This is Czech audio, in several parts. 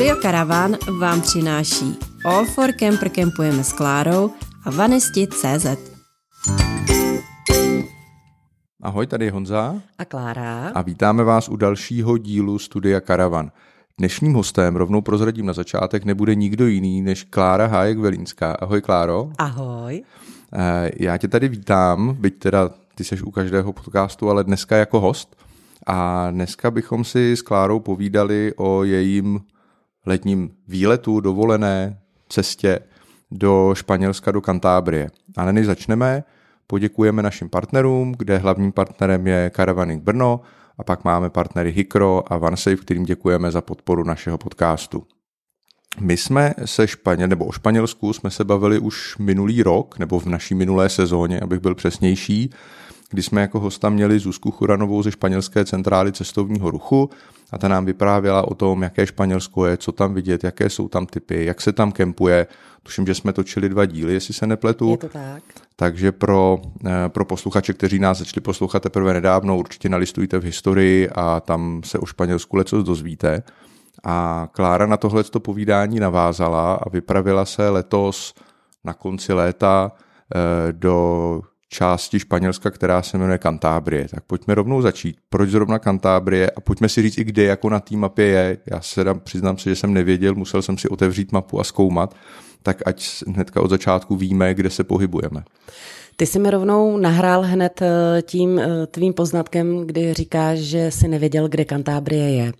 Studio Caravan vám přináší All for Camper Campujeme s Klárou a Vanisti.cz Ahoj, tady je Honza a Klára a vítáme vás u dalšího dílu Studia Caravan. Dnešním hostem, rovnou prozradím na začátek, nebude nikdo jiný než Klára Hájek Velínská. Ahoj, Kláro. Ahoj. Eh, já tě tady vítám, byť teda ty seš u každého podcastu, ale dneska jako host. A dneska bychom si s Klárou povídali o jejím letním výletu, dovolené cestě do Španělska, do Kantábrie. Ale než začneme, poděkujeme našim partnerům, kde hlavním partnerem je Caravaning Brno a pak máme partnery Hikro a OneSafe, kterým děkujeme za podporu našeho podcastu. My jsme se Španěl, nebo o Španělsku jsme se bavili už minulý rok, nebo v naší minulé sezóně, abych byl přesnější, kdy jsme jako hosta měli Zuzku Churanovou ze Španělské centrály cestovního ruchu a ta nám vyprávěla o tom, jaké Španělsko je, co tam vidět, jaké jsou tam typy, jak se tam kempuje. Tuším, že jsme točili dva díly, jestli se nepletu. Je to tak. Takže pro, eh, pro posluchače, kteří nás začali poslouchat teprve nedávno, určitě nalistujte v historii a tam se o Španělsku leco dozvíte. A Klára na tohle povídání navázala a vypravila se letos na konci léta eh, do části Španělska, která se jmenuje Kantábrie. Tak pojďme rovnou začít. Proč zrovna Kantábrie a pojďme si říct i kde jako na té mapě je. Já se dám, přiznám se, že jsem nevěděl, musel jsem si otevřít mapu a zkoumat, tak ať hnedka od začátku víme, kde se pohybujeme. Ty jsi mi rovnou nahrál hned eh, tím eh, tvým poznatkem, kdy říkáš, že si nevěděl, kde Kantábrie je.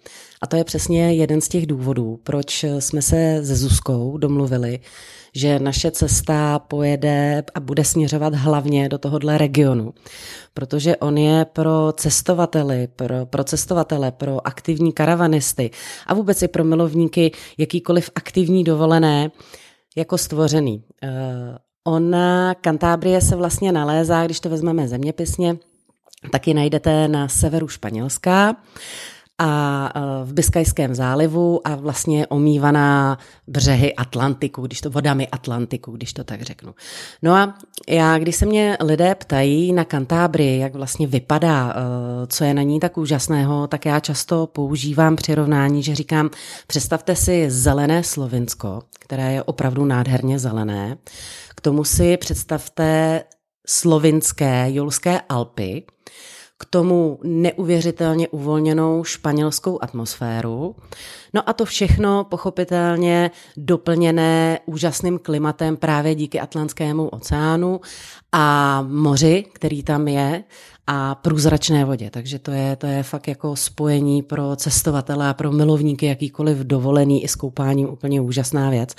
A to je přesně jeden z těch důvodů, proč jsme se se Zuzkou domluvili, že naše cesta pojede a bude směřovat hlavně do tohohle regionu, protože on je pro cestovateli, pro, pro cestovatele, pro aktivní karavanisty a vůbec i pro milovníky jakýkoliv aktivní dovolené jako stvořený. Ona, Kantábrie se vlastně nalézá, když to vezmeme zeměpisně, taky najdete na severu Španělska a e, v Biskajském zálivu a vlastně omývaná břehy Atlantiku, když to vodami Atlantiku, když to tak řeknu. No a já, když se mě lidé ptají na Kantábrii, jak vlastně vypadá, e, co je na ní tak úžasného, tak já často používám přirovnání, že říkám, představte si zelené Slovinsko, které je opravdu nádherně zelené. K tomu si představte slovinské Julské Alpy, k tomu neuvěřitelně uvolněnou španělskou atmosféru. No a to všechno pochopitelně doplněné úžasným klimatem právě díky Atlantskému oceánu a moři, který tam je a průzračné vodě. Takže to je, to je fakt jako spojení pro cestovatele a pro milovníky jakýkoliv dovolený i s koupáním úplně úžasná věc.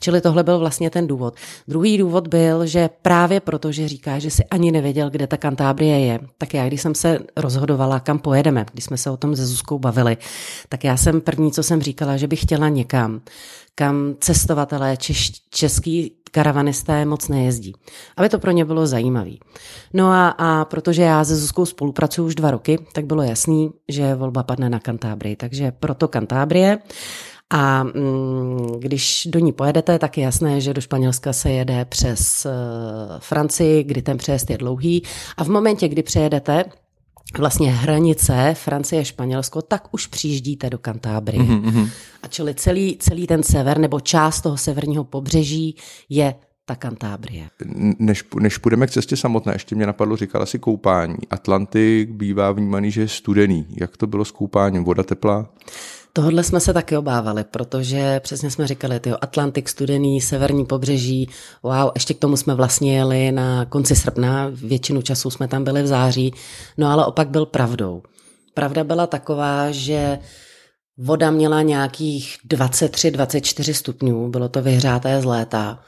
Čili tohle byl vlastně ten důvod. Druhý důvod byl, že právě proto, že říká, že si ani nevěděl, kde ta Kantábrie je, tak já, když jsem se rozhodovala, kam pojedeme, když jsme se o tom se Zuzkou bavili, tak já jsem první, co jsem říkala, že bych chtěla někam, kam cestovatelé češ, český karavanisté moc nejezdí. Aby to pro ně bylo zajímavé. No a, a protože já se Zuzkou spolupracuju už dva roky, tak bylo jasný, že volba padne na Kantábrii. Takže proto Kantábrie. A mm, když do ní pojedete, tak je jasné, že do Španělska se jede přes uh, Francii, kdy ten přejezd je dlouhý. A v momentě, kdy přejedete vlastně hranice Francie Španělsko, tak už přijíždíte do Kantábrie. Mm-hmm. A čili celý, celý ten sever nebo část toho severního pobřeží je ta Kantábrie. Než, než půjdeme k cestě samotné, ještě mě napadlo, říkala si koupání. Atlantik bývá vnímaný, že je studený. Jak to bylo s koupáním? Voda teplá? Tohle jsme se taky obávali, protože přesně jsme říkali, ty Atlantik studený, severní pobřeží, wow, ještě k tomu jsme vlastně jeli na konci srpna, většinu času jsme tam byli v září, no ale opak byl pravdou. Pravda byla taková, že voda měla nějakých 23-24 stupňů, bylo to vyhřáté z léta.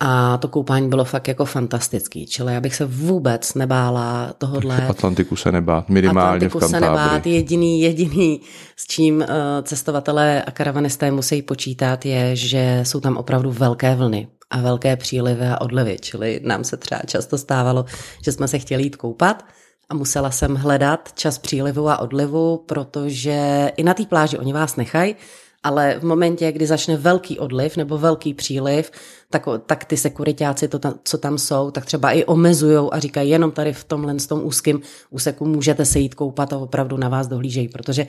A to koupání bylo fakt jako fantastický. Čili já bych se vůbec nebála tohohle. Atlantiku se nebát, minimálně Atlantiku v Kantábrii. se nebát. Jediný, jediný, s čím uh, cestovatelé a karavanisté musí počítat, je, že jsou tam opravdu velké vlny a velké přílivy a odlivy. Čili nám se třeba často stávalo, že jsme se chtěli jít koupat a musela jsem hledat čas přílivu a odlivu, protože i na té pláži oni vás nechají, ale v momentě, kdy začne velký odliv nebo velký příliv, tak, tak ty sekuritáci, to tam, co tam jsou, tak třeba i omezují a říkají, jenom tady v tomhle, s tom úzkým úseku můžete se jít koupat a opravdu na vás dohlížejí, protože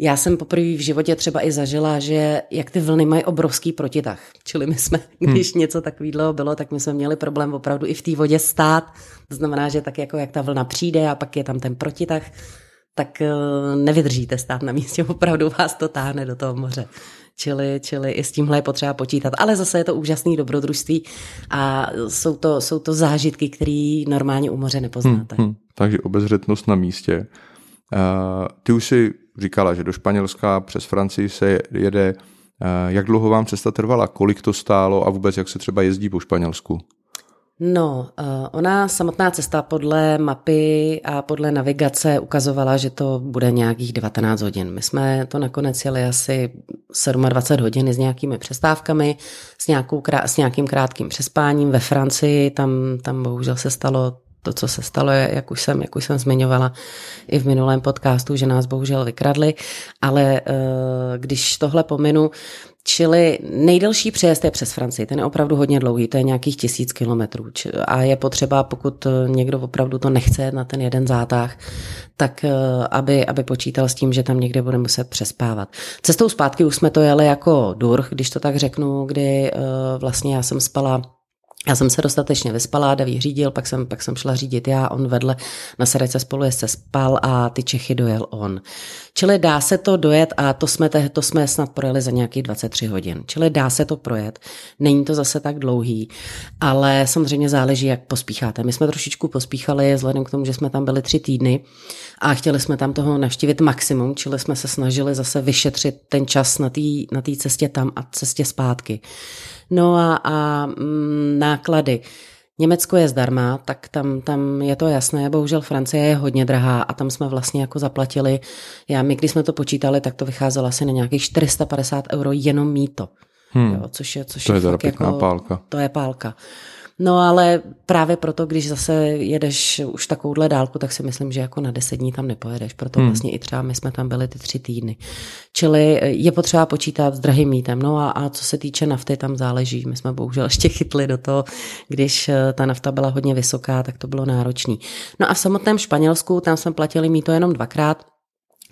Já jsem poprvé v životě třeba i zažila, že jak ty vlny mají obrovský protitah. Čili my jsme, když hmm. něco takového bylo, tak my jsme měli problém opravdu i v té vodě stát. To znamená, že tak jako jak ta vlna přijde a pak je tam ten protitah, tak eh, nevydržíte stát na místě, opravdu vás to táhne do toho moře. Čili, čili i s tímhle je potřeba počítat. Ale zase je to úžasný dobrodružství a jsou to, jsou to zážitky, které normálně u moře nepoznáte. Hmm, hmm. Takže obezřetnost na místě. Uh, ty už si říkala, že do Španělska přes Francii se jede. Uh, jak dlouho vám cesta trvala? Kolik to stálo a vůbec jak se třeba jezdí po Španělsku? No, uh, ona samotná cesta podle mapy a podle navigace ukazovala, že to bude nějakých 19 hodin. My jsme to nakonec jeli asi 27 hodin s nějakými přestávkami, s, nějakou, s nějakým krátkým přespáním ve Francii. Tam, tam bohužel se stalo to, co se stalo, jak už jsem, jak už jsem zmiňovala i v minulém podcastu, že nás bohužel vykradli, ale uh, když tohle pominu, Čili nejdelší přejezd je přes Francii, ten je opravdu hodně dlouhý, to je nějakých tisíc kilometrů. A je potřeba, pokud někdo opravdu to nechce na ten jeden zátah, tak eh, aby, aby počítal s tím, že tam někde bude muset přespávat. Cestou zpátky už jsme to jeli jako durch, když to tak řeknu, kdy vlastně já jsem spala já jsem se dostatečně vyspala, Daví řídil, pak jsem, pak jsem šla řídit já, on vedle na sedačce spolu se spal a ty Čechy dojel on. Čili dá se to dojet a to jsme, to jsme snad projeli za nějakých 23 hodin. Čili dá se to projet, není to zase tak dlouhý, ale samozřejmě záleží, jak pospícháte. My jsme trošičku pospíchali vzhledem k tomu, že jsme tam byli tři týdny a chtěli jsme tam toho navštívit maximum, čili jsme se snažili zase vyšetřit ten čas na té na cestě tam a cestě zpátky. No a, a mm, náklady. Německo je zdarma, tak tam, tam je to jasné, bohužel Francie je hodně drahá a tam jsme vlastně jako zaplatili, já my když jsme to počítali, tak to vycházelo asi na nějakých 450 euro jenom míto, hmm. jo, což je, což to je, je fakt jako, pálka. To je pálka. No ale právě proto, když zase jedeš už takovouhle dálku, tak si myslím, že jako na deset dní tam nepojedeš. Proto hmm. vlastně i třeba my jsme tam byli ty tři týdny. Čili je potřeba počítat s drahým mítem. No a, a co se týče nafty, tam záleží. My jsme bohužel ještě chytli do toho, když eh, ta nafta byla hodně vysoká, tak to bylo náročný. No a v samotném Španělsku tam jsme platili mýto jenom dvakrát.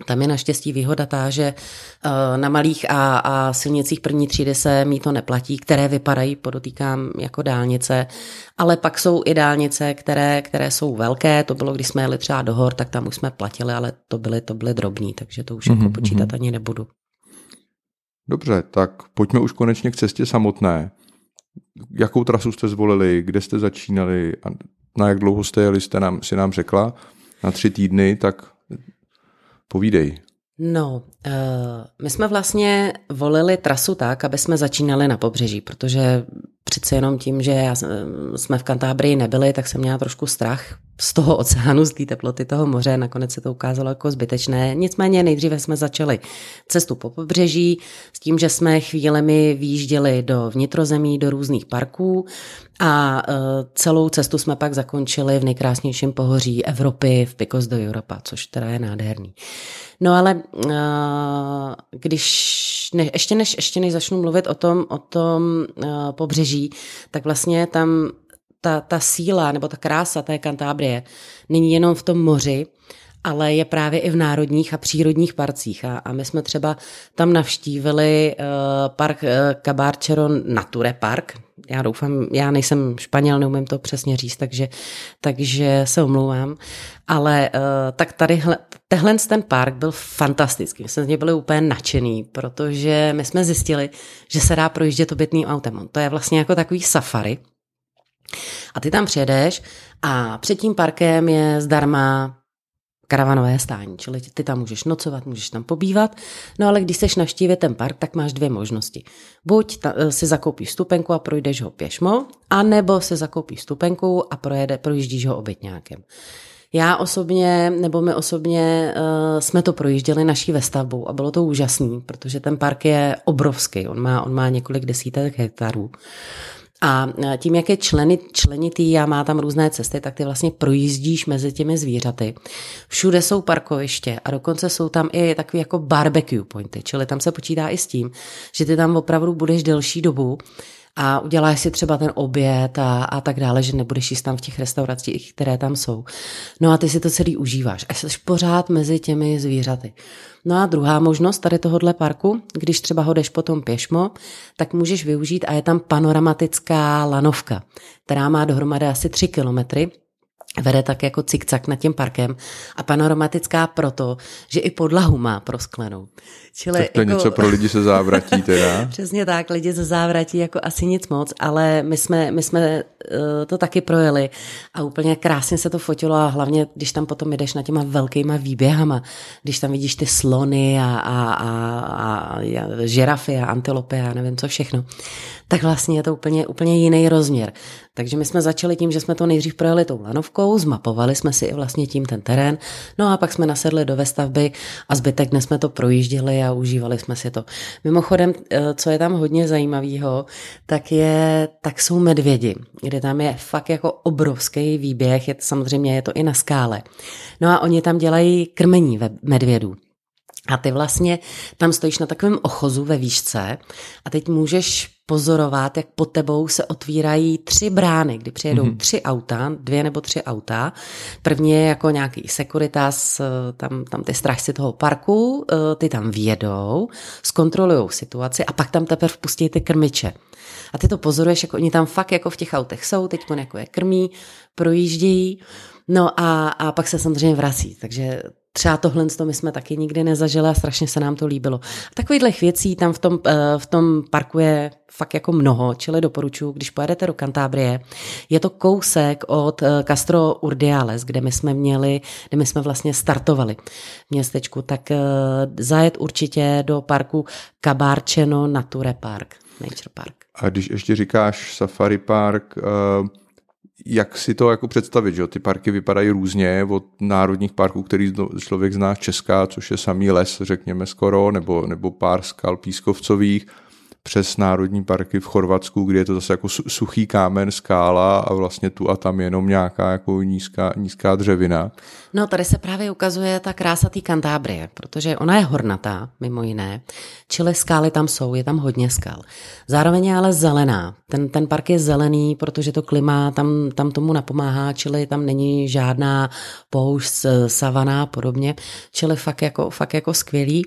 Tam je naštěstí výhoda ta, že eh, na malých a, a silnicích první třídy se mít to neplatí, které vypadají, podotýkám, jako dálnice, ale pak jsou i dálnice, které, které jsou velké, to bylo, když jsme jeli třeba do hor, tak tam už jsme platili, ale to byly, to byly drobní, takže to už mm-hmm. jako mhm, počítat mhm. ani nebudu. Dobře, tak pojďme už konečně k cestě samotné. Jakou trasu jste zvolili, kde jste začínali a na jak dlouho jste jeli, jste nám, si nám řekla, na tři týdny, tak Povídej. No, uh, my jsme vlastně volili trasu tak, aby jsme začínali na pobřeží, protože přece jenom tím, že já, jsme v Kantábrii nebyli, tak jsem měla trošku strach z toho oceánu, z té teploty toho moře, nakonec se to ukázalo jako zbytečné. Nicméně nejdříve jsme začali cestu po pobřeží s tím, že jsme chvílemi výjížděli do vnitrozemí, do různých parků a uh, celou cestu jsme pak zakončili v nejkrásnějším pohoří Evropy v Picos do Europa, což teda je nádherný. No ale uh, když ne, ještě, než, ještě než začnu mluvit o tom, o tom uh, pobřeží, tak vlastně tam ta, ta síla nebo ta krása té Kantábrie není jenom v tom moři, ale je právě i v národních a přírodních parcích. A, a my jsme třeba tam navštívili uh, park uh, Cabarchero Nature Park. Já doufám, já nejsem Španěl, neumím to přesně říct, takže, takže se omlouvám. Ale uh, tak tady tehle ten park byl fantastický. My jsme z něj byli úplně nadšený, protože my jsme zjistili, že se dá projíždět obytným autem. To je vlastně jako takový safari. A ty tam přijedeš a před tím parkem je zdarma karavanové stání, čili ty tam můžeš nocovat, můžeš tam pobývat, no ale když chceš navštívit ten park, tak máš dvě možnosti. Buď ta, eh, si zakoupíš stupenku a projdeš ho pěšmo, anebo si zakoupíš stupenku a projede, projíždíš ho obytňákem. Já osobně, nebo my osobně uh, jsme to projížděli naší vestavbou a bylo to úžasný, protože ten park je obrovský, on má, on má několik desítek hektarů. A e, tím, jak je členy, členitý a má tam různé cesty, tak ty vlastně projízdíš mezi těmi zvířaty. Všude jsou parkoviště a dokonce jsou tam i takové jako barbecue pointy, čili tam se počítá i s tím, že ty tam opravdu budeš delší dobu a uděláš si třeba ten oběd a, a tak dále, že nebudeš jíst tam v těch restauracích, které tam jsou. No a ty si to celý užíváš a jsi pořád mezi těmi zvířaty. No a druhá možnost tady tohohle parku, když třeba ho jdeš potom pěšmo, tak můžeš využít a je tam panoramatická lanovka, která má dohromady asi 3 kilometry vede tak jako cikcak nad tím parkem a panoramatická proto, že i podlahu má prosklenou. Čili tak to jako... něco pro lidi se závratí teda. Přesně tak, lidi se závratí jako asi nic moc, ale my jsme, my jsme uh, to taky projeli a úplně krásně se to fotilo a hlavně, když tam potom jdeš na těma velkýma výběhama, když tam vidíš ty slony a, a, a, a, a žirafy a antilopy a nevím co všechno, tak vlastně je to úplně, úplně jiný rozměr. Takže my jsme začali tím, že jsme to nejdřív projeli tou lanovkou, zmapovali jsme si i vlastně tím ten terén, no a pak jsme nasedli do vestavby a zbytek dnes jsme to projížděli a užívali jsme si to. Mimochodem, eh, co je tam hodně zajímavého, tak, je, tak jsou medvědi, kde tam je fakt jako obrovský výběh, je, samozřejmě je to i na skále. No a oni tam dělají krmení medvědů. A ty vlastně tam stojíš na takovém ochozu ve výšce a teď můžeš pozorovat, jak pod tebou se otvírají tři brány, kdy přijedou mm-hmm. tři auta, dvě nebo tři auta. První je jako nějaký sekuritas, eh, tam, tam ty strážci toho parku, eh, ty tam vjedou, zkontrolují situaci a pak tam teprve vpustí ty krmiče. A ty to pozoruješ, jako oni tam fakt jako v těch autech jsou, teď jako je krmí, projíždějí, no a, a pak se samozřejmě vrací. Takže třeba tohle my jsme taky nikdy nezažili a strašně se nám to líbilo. A takovýchhle věcí tam v tom, eh, v tom parku je fakt jako mnoho, čili doporučuji, když pojedete do Kantábrie, je to kousek od eh, Castro Urdiales, kde my jsme měli, kde my jsme vlastně startovali v městečku, tak eh, zajet určitě do parku Cabarceno Nature Park, Nature Park. A když ještě říkáš Safari Park, uh jak si to jako představit, že ty parky vypadají různě od národních parků, který člověk zná z Česka, což je samý les, řekněme skoro, nebo, nebo pár skal pískovcových, přes národní parky v Chorvatsku, kde je to zase jako suchý kámen, skála a vlastně tu a tam jenom nějaká jako nízká, nízká dřevina. No tady se právě ukazuje ta krása té Kantábrie, protože ona je hornatá, mimo jiné, čili skály tam jsou, je tam hodně skal. Zároveň je ale zelená. Ten, ten park je zelený, protože to klima tam, tam tomu napomáhá, čili tam není žádná poušť, savana a podobně, čili fakt jako, fakt jako skvělý.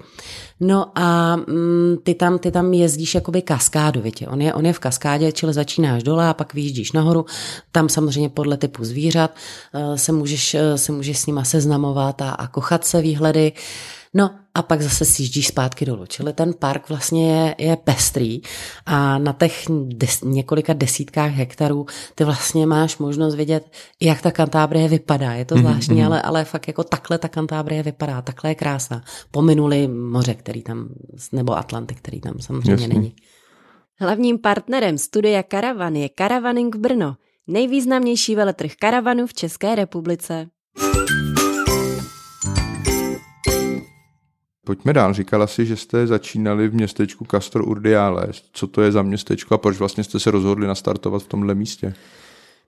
No a mm, ty, tam, ty tam jezdíš jakoby kaskádovitě. On je, on je v kaskádě, čili začínáš dole a pak vyjíždíš nahoru. Tam samozřejmě podle typu zvířat uh, se můžeš, uh, se můžeš s nima seznamovat a, a kochat se výhledy. No a pak zase sjíždíš zpátky dolů. Čili ten park vlastně je, je pestrý a na těch des, několika desítkách hektarů ty vlastně máš možnost vidět, jak ta Kantábrie vypadá. Je to mhm, zvláštní, mm-hmm. ale, ale fakt jako takhle ta Kantábrie vypadá, takhle je krásná. Pominuli moře, který tam, nebo Atlantik, který tam samozřejmě Jasně. není. Hlavním partnerem studia Karavan je Karavaning Brno, nejvýznamnější veletrh karavanů v České republice. Pojďme dál. Říkala si, že jste začínali v městečku Castro Urdiales. Co to je za městečko a proč vlastně jste se rozhodli nastartovat v tomhle místě?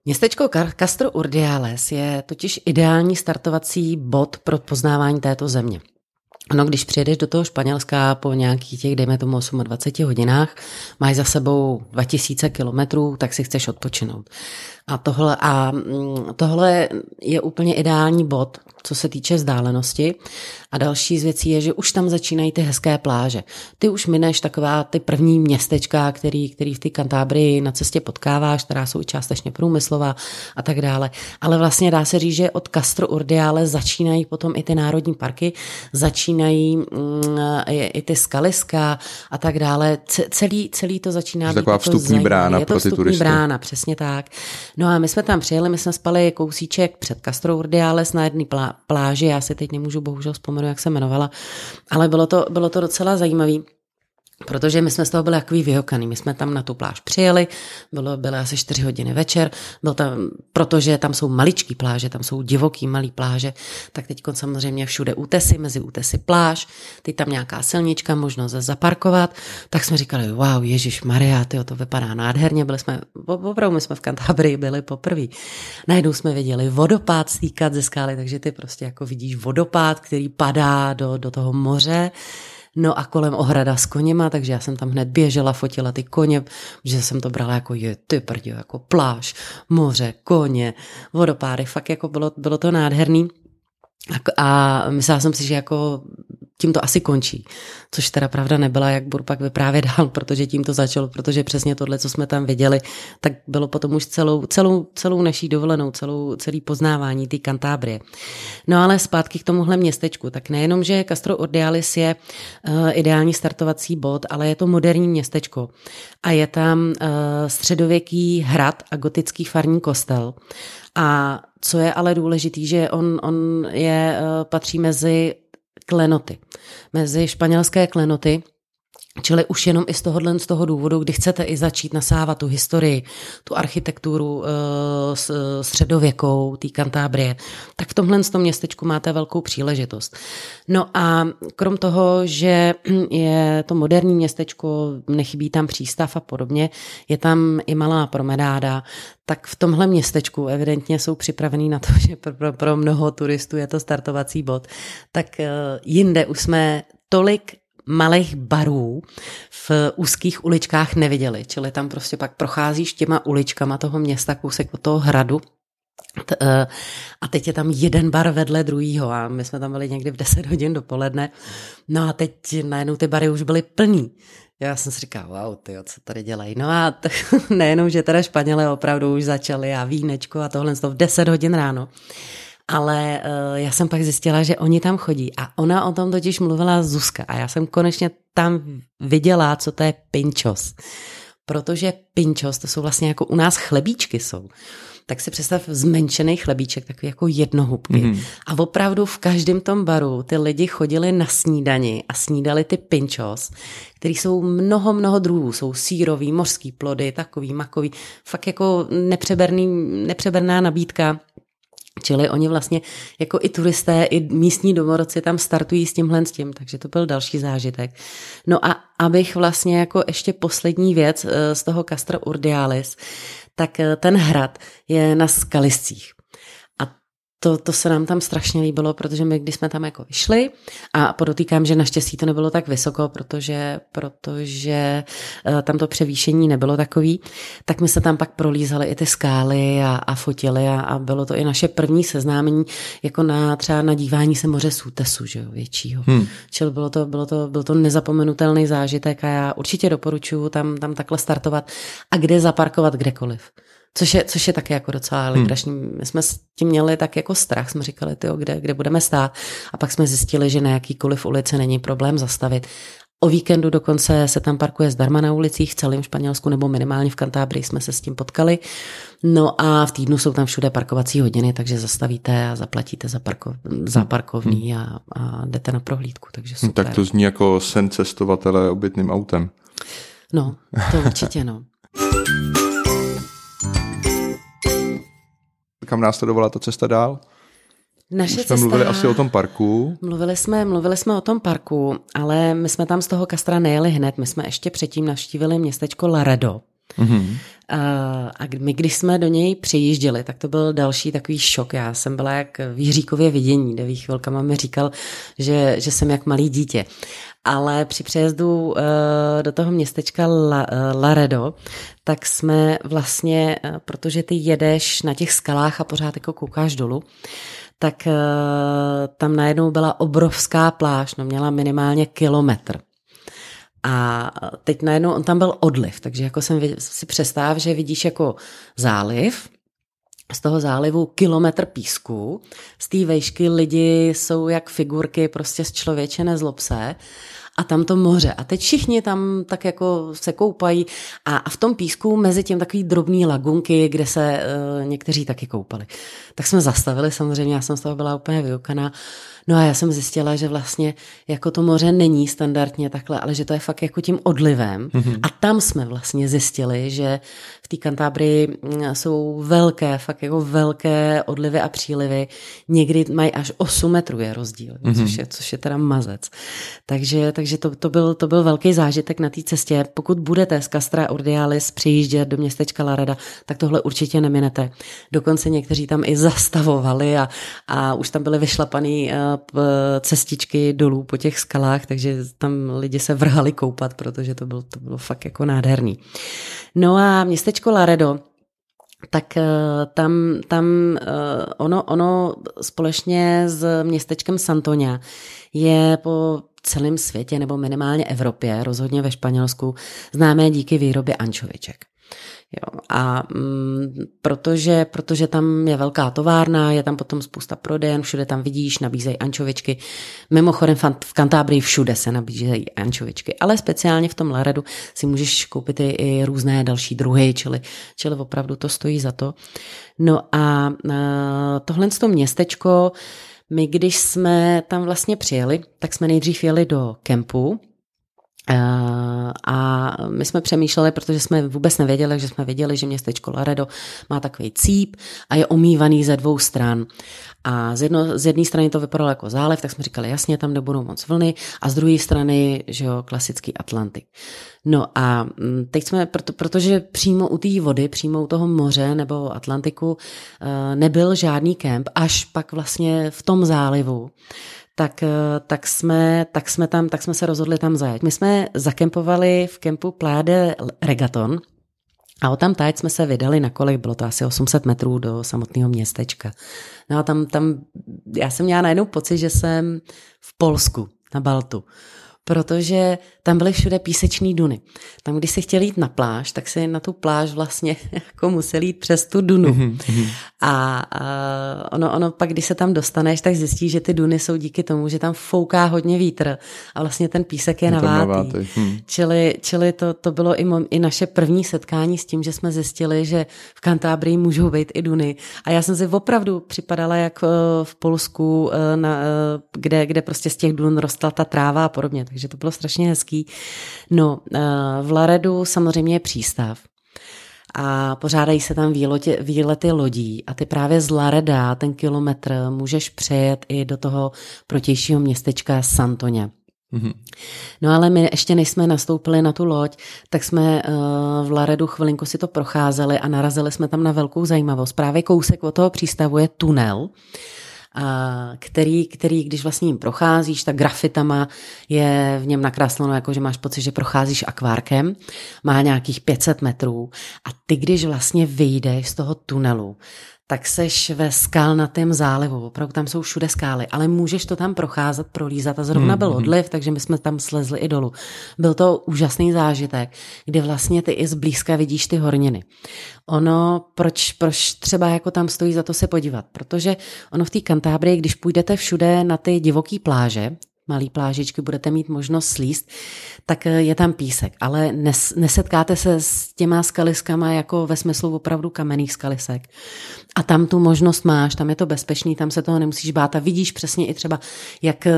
Městečko Castro Urdiales je totiž ideální startovací bod pro poznávání této země. No, když přijedeš do toho Španělska po nějakých těch, dejme tomu 28 hodinách, máš za sebou 2000 kilometrů, tak si chceš odpočinout. A tohle, a mm, tohle je úplně ideální bod, co se týče vzdálenosti. A další z věcí je, že už tam začínají ty hezké pláže. Ty už mineš taková ty první městečka, který, který v té Kantábrii na cestě potkáváš, která jsou částečně průmyslová a tak dále. Ale vlastně dá se říct, že od Castro Urdiale začínají potom i ty národní parky, začínají mm, i, i ty skaliska a tak dále. Celý, celý to začíná být taková vstupní zajímavé. brána je to pro ty vstupní turisty. brána, přesně tak. No a my jsme tam přijeli, my jsme spali kousíček před Castro Urdiales na jedné plá, pláži, já si teď nemůžu bohužel vzpomenout, jak se jmenovala, ale bylo to, bylo to docela zajímavé. Protože my jsme z toho byli takový vyhokaný. My jsme tam na tu pláž přijeli, bylo, bylo asi 4 hodiny večer, byl tam, protože tam jsou maličký pláže, tam jsou divoký malý pláže, tak teď samozřejmě všude útesy, mezi útesy pláž, teď tam nějaká silnička, možnost zaparkovat, tak jsme říkali, wow, Ježíš Maria, tyjo, to vypadá nádherně, byli jsme, opravdu my jsme v Kantábrii byli poprvé. Najednou jsme viděli vodopád stýkat ze skály, takže ty prostě jako vidíš vodopád, který padá do, do toho moře, No a kolem ohrada s koněma, takže já jsem tam hned běžela, fotila ty koně, že jsem to brala jako je, ty prdě, jako pláž, moře, koně, vodopády, fakt jako bylo, bylo to nádherný. A myslela jsem si, že jako tím to asi končí. Což teda pravda nebyla, jak budu pak vyprávět dál, protože tím to začalo, protože přesně tohle, co jsme tam viděli, tak bylo potom už celou, celou, celou naší dovolenou, celou, celý poznávání té Kantábrie. No ale zpátky k tomuhle městečku, tak nejenom, že Castro Ordialis je uh, ideální startovací bod, ale je to moderní městečko a je tam uh, středověký hrad a gotický farní kostel. A co je ale důležitý, že on, on je, uh, patří mezi klenoty, mezi španělské klenoty, Čili už jenom i z tohohle z toho důvodu, kdy chcete i začít nasávat tu historii, tu architekturu e, středověkou, té Kantábrie, tak v tomhle tom městečku máte velkou příležitost. No a krom toho, že je to moderní městečko, nechybí tam přístav a podobně, je tam i malá promenáda, tak v tomhle městečku evidentně jsou připravený na to, že pro, pro mnoho turistů je to startovací bod. Tak e, jinde už jsme tolik malých barů v úzkých uličkách neviděli. Čili tam prostě pak procházíš těma uličkama toho města, kousek od toho hradu, eh, a teď je tam jeden bar vedle druhýho a my jsme tam byli někdy v 10 hodin dopoledne. No a teď najednou ty bary už byly plný. Já jsem si říkal, wow, ty, co tady dělají. No a t- nejenom, že teda Španělé opravdu už začali a vínečko a tohle v 10 hodin ráno ale uh, já jsem pak zjistila, že oni tam chodí a ona o tom totiž mluvila Zuzka a já jsem konečně tam viděla, co to je pinčos. Protože pinčos, to jsou vlastně jako u nás chlebíčky jsou. Tak si představ zmenšený chlebíček, takový jako jednohubky. Mm-hmm. A opravdu v každém tom baru ty lidi chodili na snídani a snídali ty pinčos, který jsou mnoho, mnoho druhů. Jsou sírový, mořský plody, takový, makový. Fakt jako nepřeberný, nepřeberná nabídka Čili oni vlastně jako i turisté, i místní domorodci tam startují s tímhle s tím, takže to byl další zážitek. No a abych vlastně jako ještě poslední věc eh, z toho Castra Urdialis, tak eh, ten hrad je na skaliscích to, to se nám tam strašně líbilo, protože my, když jsme tam jako vyšli, a podotýkám, že naštěstí to nebylo tak vysoko, protože, protože uh, tam to převýšení nebylo takový, tak my se tam pak prolízali i ty skály a, a fotili a, a bylo to i naše první seznámení jako na třeba na dívání se moře Sútesu, že jo, většího. Hmm. Čili bylo to, bylo to, byl to nezapomenutelný zážitek a já určitě doporučuji tam, tam takhle startovat a kde zaparkovat kdekoliv. Což je, což je taky jako docela hmm. legrační. Hmm. My jsme s tím měli tak jako strach, jsme říkali, tyjo, kde, kde budeme stát. A pak jsme zjistili, že na jakýkoliv ulici není problém zastavit. O víkendu dokonce se tam parkuje zdarma na ulicích v celém Španělsku nebo minimálně v Kantábrii jsme se s tím potkali. No a v týdnu jsou tam všude parkovací hodiny, takže zastavíte a zaplatíte za, parko, za parkovní hmm. a, a jdete na prohlídku. Takže super. Tak to zní jako sen cestovatele obytným autem. No, to určitě no. Kam následovala ta cesta dál? Naše jsme cesta, mluvili asi o tom parku. Mluvili jsme, mluvili jsme o tom parku, ale my jsme tam z toho Kastra nejeli hned. My jsme ještě předtím navštívili městečko Laredo. Mm-hmm. A, my, když jsme do něj přijížděli, tak to byl další takový šok. Já jsem byla jak v Jiříkově vidění, kde chvilkama mi říkal, že, že jsem jak malý dítě. Ale při přejezdu uh, do toho městečka uh, Laredo, tak jsme vlastně, uh, protože ty jedeš na těch skalách a pořád jako koukáš dolů, tak tam najednou byla obrovská pláž, no měla minimálně kilometr. A teď najednou on tam byl odliv, takže jako jsem si představ, že vidíš jako záliv, z toho zálivu kilometr písku, z té vejšky lidi jsou jak figurky prostě z člověče nezlob se a tam to moře. A teď všichni tam tak jako se koupají a, a v tom písku mezi tím takový drobný lagunky, kde se uh, někteří taky koupali. Tak jsme zastavili samozřejmě, já jsem z toho byla úplně vyukaná No a já jsem zjistila, že vlastně jako to moře není standardně takhle, ale že to je fakt jako tím odlivem. Mm-hmm. A tam jsme vlastně zjistili, že v té Kantábrii mm, jsou velké, fakt jako velké odlivy a přílivy. Někdy mají až 8 metrů je rozdíl, mm-hmm. což, je, což je teda mazec. Takže, takže to, to, byl, to byl velký zážitek na té cestě. Pokud budete z Castra Ordialis přijíždět do městečka Lareda, tak tohle určitě neminete. Dokonce někteří tam i zastavovali a, a už tam byly vyšlapané cestičky dolů po těch skalách, takže tam lidi se vrhali koupat, protože to bylo, to bylo fakt jako nádherný. No a městečko Laredo, tak eh, tam, tam eh, ono, ono společně s městečkem Santonia je po celém světě nebo minimálně Evropě, rozhodně ve Španělsku, známé díky výrobě ančoviček. Jo, a mm, protože, protože tam je velká továrna, je tam potom spousta prodejen, všude tam vidíš, nabízejí ančovičky. Mimochodem v Kantábrii všude se nabízejí ančovičky, ale speciálně v tom Laredu si můžeš koupit i, i různé další druhy, čili, čili opravdu to stojí za to. No a, a tohle to městečko, my když jsme tam vlastně přijeli, tak jsme nejdřív jeli do kempu, a my jsme přemýšleli, protože jsme vůbec nevěděli, že jsme věděli, že městečko Laredo má takový cíp a je omývaný ze dvou stran. A z, jedno, z jedné strany to vypadalo jako zálev, tak jsme říkali, jasně, tam nebudou moc vlny, a z druhé strany, že jo, klasický Atlantik. No a mm, teď jsme, proto, protože přímo u té vody, přímo u toho moře nebo Atlantiku eh, nebyl žádný kemp, až pak vlastně v tom zálivu tak, eh, tak, jsme, tak, jsme tam, tak jsme se rozhodli tam zajet. My jsme zakempovali v kempu Pláde Regaton, a o tam jsme se vydali na kolik, bylo to asi 800 metrů do samotného městečka. No a tam, tam, já jsem měla najednou pocit, že jsem v Polsku, na Baltu protože tam byly všude písečný duny. Tam, když si chtěl jít na pláž, tak si na tu pláž vlastně jako musel jít přes tu dunu. Mm-hmm. A, a ono, ono pak, když se tam dostaneš, tak zjistíš, že ty duny jsou díky tomu, že tam fouká hodně vítr a vlastně ten písek je, navátý. navátý. Hmm. Čili, čili to, to bylo i, mo, i naše první setkání s tím, že jsme zjistili, že v Kantábrii můžou být i duny. A já jsem si opravdu připadala jak eh, v Polsku, eh, na, eh, kde, kde prostě z těch dun rostla ta tráva a podobně. Takže to bylo strašně hezký. No, v Laredu samozřejmě je přístav a pořádají se tam výlety, výlety lodí a ty právě z Lareda ten kilometr můžeš přejet i do toho protějšího městečka Santoně. Mm-hmm. No ale my ještě než jsme nastoupili na tu loď, tak jsme uh, v Laredu chvilinku si to procházeli a narazili jsme tam na velkou zajímavost. Právě kousek od toho přístavu je tunel, který, který, když vlastně jim procházíš, tak grafitama je v něm nakresleno, jako že máš pocit, že procházíš akvárkem, má nějakých 500 metrů. A ty, když vlastně vyjdeš z toho tunelu, tak seš ve skalnatém zálivu. Opravdu tam jsou všude skály, ale můžeš to tam procházet, prolízat a zrovna byl hmm, hmm. odliv, takže my jsme tam slezli i dolů. Byl to úžasný zážitek, kdy vlastně ty i zblízka vidíš ty horniny. Ono, proč, proč třeba jako tam stojí za to se podívat? Protože ono v té Kantábrii, když půjdete všude na ty divoké pláže, malý plážičky budete mít možnost slíst, tak eh, je tam písek. Ale nes, nesetkáte se s těma skaliskama jako ve smyslu opravdu kamenných skalisek. A tam tu možnost máš, tam je to bezpečný, tam se toho nemusíš bát a vidíš přesně i třeba, jak eh,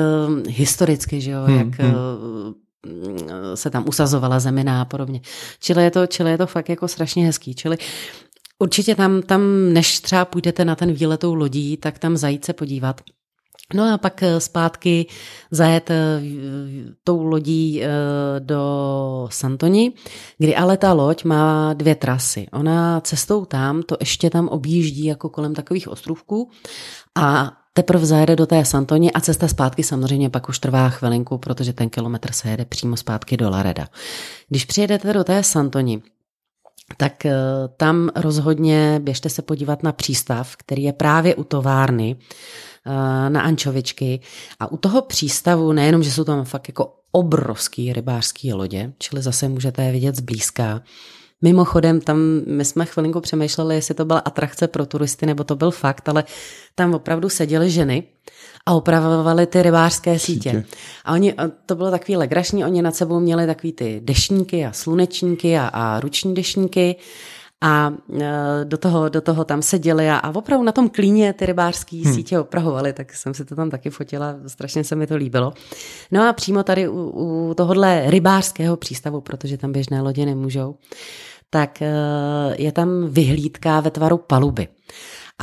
historicky, že jo, hmm, jak hmm eh, se tam usazovala zemina a podobně. Čili je to, čili je to fakt jako strašně hezký. Čili určitě tam, tam, než třeba půjdete na ten výletou lodí, tak tam zajít se podívat. No a pak eh, zpátky zajet eh, tou lodí eh, do Santoni, kdy ale ta loď má dvě trasy. Ona cestou tam to ještě tam objíždí jako kolem takových ostrovků a teprve zajede do té Santoni a cesta zpátky samozřejmě pak už trvá chvilinku, protože ten kilometr se jede přímo zpátky do Lareda. Když přijedete do té Santoni, tak tam rozhodně běžte se podívat na přístav, který je právě u továrny, na ančovičky. A u toho přístavu nejenom, že jsou tam fakt jako obrovský rybářský lodě, čili zase můžete je vidět zblízka. Mimochodem, tam my jsme chvilinku přemýšleli, jestli to byla atrakce pro turisty, nebo to byl fakt, ale tam opravdu seděly ženy a opravovali ty rybářské sítě. sítě. A oni, to bylo takový legrašní, oni nad sebou měli takový ty dešníky a slunečníky a, a ruční dešníky a e, do toho, do toho tam seděli a, a opravdu na tom klíně ty rybářské hmm. sítě oprahovali, tak jsem si to tam taky fotila, strašně se mi to líbilo. No a přímo tady u, u tohohle rybářského přístavu, protože tam běžné lodě nemůžou, tak e, je tam vyhlídka ve tvaru paluby.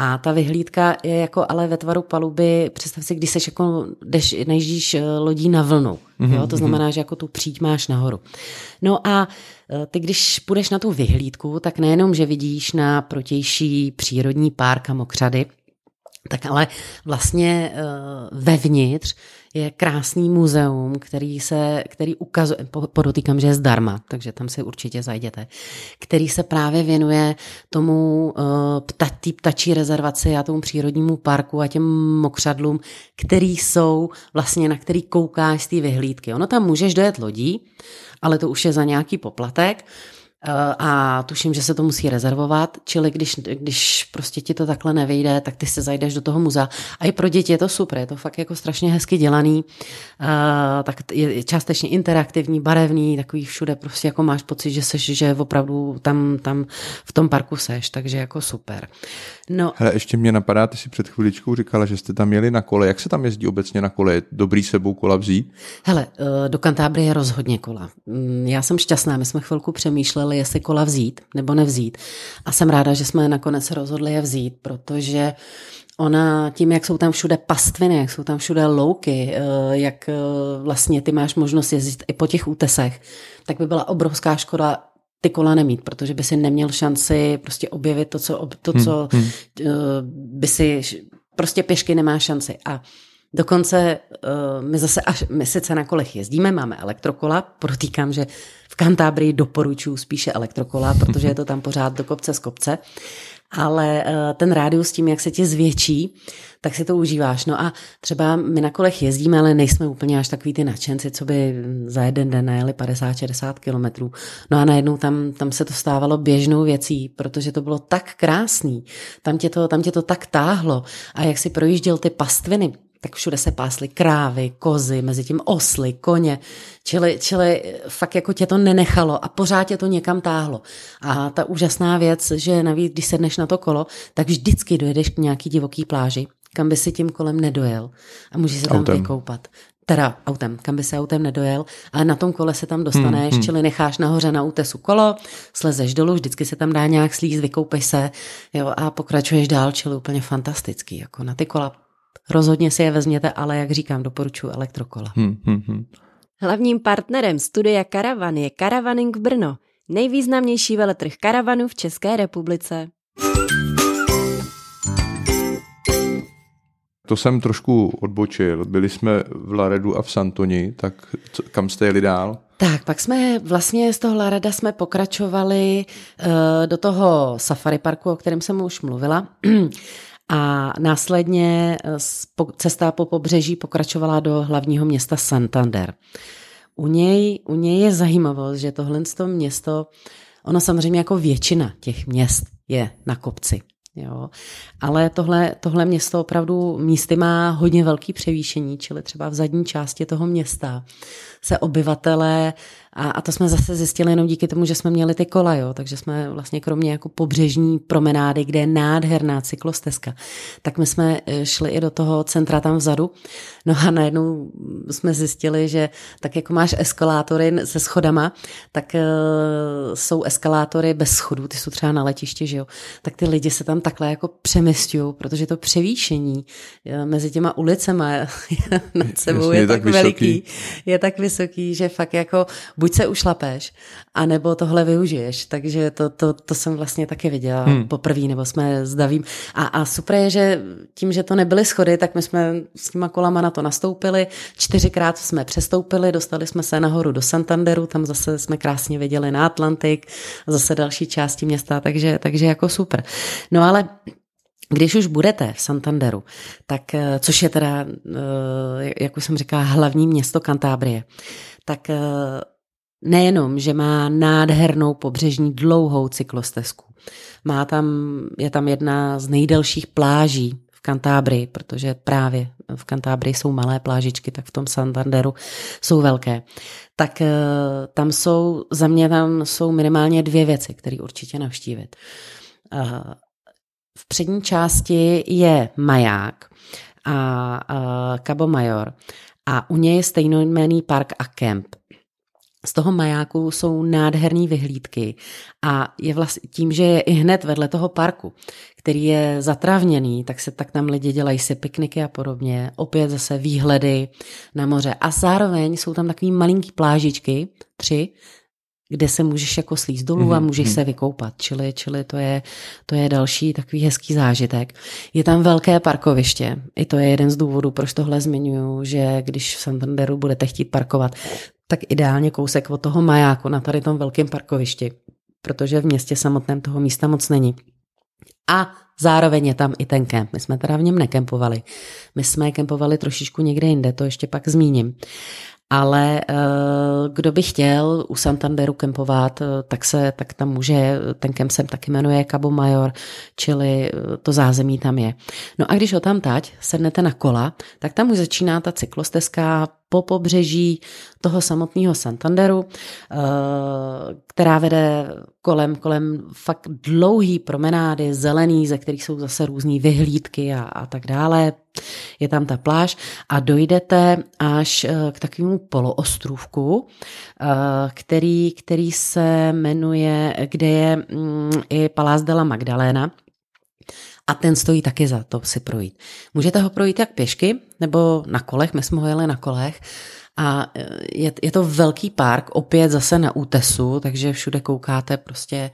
A ta vyhlídka je jako ale ve tvaru paluby, představ si, když seš jako, jdeš, eh, lodí na vlnu, mm-hmm. jo? to znamená, že jako tu příď máš nahoru. No a eh, ty, když půjdeš na tu vyhlídku, tak nejenom, že vidíš na protější přírodní párk a mokřady, tak ale vlastně uh, vevnitř je krásný muzeum, který se, který ukazuje, podotýkám, že je zdarma, takže tam si určitě zajděte, který se právě věnuje tomu uh, pta, tý ptačí rezervaci a tomu přírodnímu parku a těm mokřadlům, který jsou vlastně, na který koukáš z té vyhlídky. Ono tam můžeš dojet lodí, ale to už je za nějaký poplatek, Eh, a tuším, že se to musí rezervovat, čili když, když prostě ti to takhle nevejde, tak ty se zajdeš do toho muzea. A i pro děti je to super, je to fakt jako strašně hezky dělaný, uh, tak je částečně interaktivní, barevný, takový všude prostě jako máš pocit, že seš, že opravdu tam, tam v tom parku seš, takže jako super. No. Hele, ještě mě napadá, ty si před chviličkou říkala, že jste tam jeli na kole. Jak se tam jezdí obecně na kole? Je dobrý sebou kola vzít? Hele, eh, do Kantábry je rozhodně kola. Mm, já jsem šťastná, my jsme chvilku přemýšleli, jestli kola vzít nebo nevzít. A jsem ráda, že jsme nakonec rozhodli je vzít, protože Ona tím, jak jsou tam všude pastviny, jak jsou tam všude louky, eh, jak eh, vlastně ty máš možnost jezdit i po těch útesech, tak by byla obrovská škoda ty kola nemít, protože by si neměl šanci prostě objevit to, co, to, co hmm, hmm. by si, prostě pěšky nemá šanci. A dokonce uh, my zase až, my sice na kolech jezdíme, máme elektrokola, protýkám, že v Kantábrii doporučuji spíše elektrokola, protože je to tam pořád do kopce z kopce, ale uh, ten rádius tím, jak se ti zvětší, tak si to užíváš. No a třeba my na kolech jezdíme, ale nejsme úplně až takový ty nadšenci, co by za jeden den najeli 50-60 kilometrů. No a najednou tam, tam se to stávalo běžnou věcí, protože to bylo tak krásný, tam tě to, tam tě to tak táhlo a jak si projížděl ty pastviny, tak všude se pásly krávy, kozy, mezi tím osly, koně, čili, čili fakt jako tě to nenechalo a pořád tě to někam táhlo. A ta úžasná věc, že navíc, když sedneš na to kolo, tak vždycky dojedeš k nějaký divoký pláži, kam by si tím kolem nedojel a můžeš se tam autem. vykoupat. Teda autem, kam by se autem nedojel, ale na tom kole se tam dostaneš, hmm, hmm. čili necháš nahoře na útesu kolo, slezeš dolů, vždycky se tam dá nějak slíz, vykoupeš se jo, a pokračuješ dál, čili úplně fantastický. Jako na ty kola rozhodně si je vezměte, ale jak říkám, doporučuji elektrokola. Hmm, hmm, hmm. Hlavním partnerem studia Karavan je Karavaning v Brno, nejvýznamnější veletrh karavanů v České republice. To jsem trošku odbočil. Byli jsme v Laredu a v Santoni, tak co, kam jste jeli dál? Tak, pak jsme vlastně z toho Lareda jsme pokračovali uh, do toho safari parku, o kterém jsem už mluvila. A následně eh, cesta po pobřeží pokračovala do hlavního města Santander. U něj, u něj je zajímavost, že tohle město, ono samozřejmě jako většina těch měst je na kopci. Jo. Ale tohle, tohle město opravdu místy má hodně velký převýšení, čili třeba v zadní části toho města se obyvatelé a, a to jsme zase zjistili jenom díky tomu, že jsme měli ty kola, jo, takže jsme vlastně kromě jako pobřežní promenády, kde je nádherná cyklostezka, tak my jsme e, šli i do toho centra tam vzadu. No a najednou jsme zjistili, že tak jako máš eskalátory se schodama, tak uh, jsou eskalátory bez schodů, ty jsou třeba na letišti, že jo, tak ty lidi se tam takhle jako přemysťují, protože to převýšení e, mezi těma ulicema nad sebou Jasně, je, je tak, tak veliký, je tak vysoký, že fakt jako buď se ušlapeš, anebo tohle využiješ. Takže to, to, to jsem vlastně taky viděla hmm. poprvé, nebo jsme s Davím. A, a super je, že tím, že to nebyly schody, tak my jsme s těma kolama na to nastoupili. Čtyřikrát jsme přestoupili, dostali jsme se nahoru do Santanderu, tam zase jsme krásně viděli na Atlantik, zase další části města, takže, takže jako super. No ale když už budete v Santanderu, tak, eh, což je teda, eh, jak už jsem říkala, hlavní město Kantábrie, tak eh, nejenom, že má nádhernou pobřežní dlouhou cyklostezku, má tam, je tam jedna z nejdelších pláží v Kantábrii, protože právě v Kantábrii jsou malé plážičky, tak v tom Santanderu jsou velké. Tak tam jsou, za mě tam jsou minimálně dvě věci, které určitě navštívit. V přední části je maják a, a Cabo Major a u něj je stejnojmenný park a kemp. Z toho majáku jsou nádherné vyhlídky a je vlastně tím, že je i hned vedle toho parku, který je zatravněný, tak se tak tam lidi dělají si pikniky a podobně. Opět zase výhledy na moře. A zároveň jsou tam takový malinký plážičky, tři, kde se můžeš jako slíst dolů mm-hmm. a mhm, můžeš mm-hmm. se vykoupat. Čili, čili to, je, to je další takový hezký zážitek. Je tam velké parkoviště. I to je jeden z důvodů, proč tohle zmiňuju, že když v Santanderu budete chtít parkovat, tak ideálně kousek od toho majáku na tady tom velkém parkovišti, protože v městě samotném toho místa moc není. A zároveň je tam i ten kemp. My jsme teda v něm nekempovali. My jsme kempovali trošičku někde jinde, to ještě pak zmíním ale eh, kdo by chtěl u Santanderu kempovat, eh, tak se tak tam může, ten kemp se taky jmenuje Cabo Major, čili eh, to zázemí tam je. No a když ho tam tať sednete na kola, tak tam už začíná ta cyklostezka po pobřeží toho samotného Santanderu, eh, která vede kolem, kolem fakt dlouhý promenády, zelený, ze kterých jsou zase různé vyhlídky a, a tak dále. Je tam ta pláž a dojdete až eh, k takovému poloostrůvku, eh, který, který se jmenuje, kde je mm, i Palás de la Magdalena, a ten stojí taky za to si projít. Můžete ho projít jak pěšky, nebo na kolech, my jsme ho jeli na kolech, a e, je, je to velký park, opět zase na útesu, takže všude koukáte prostě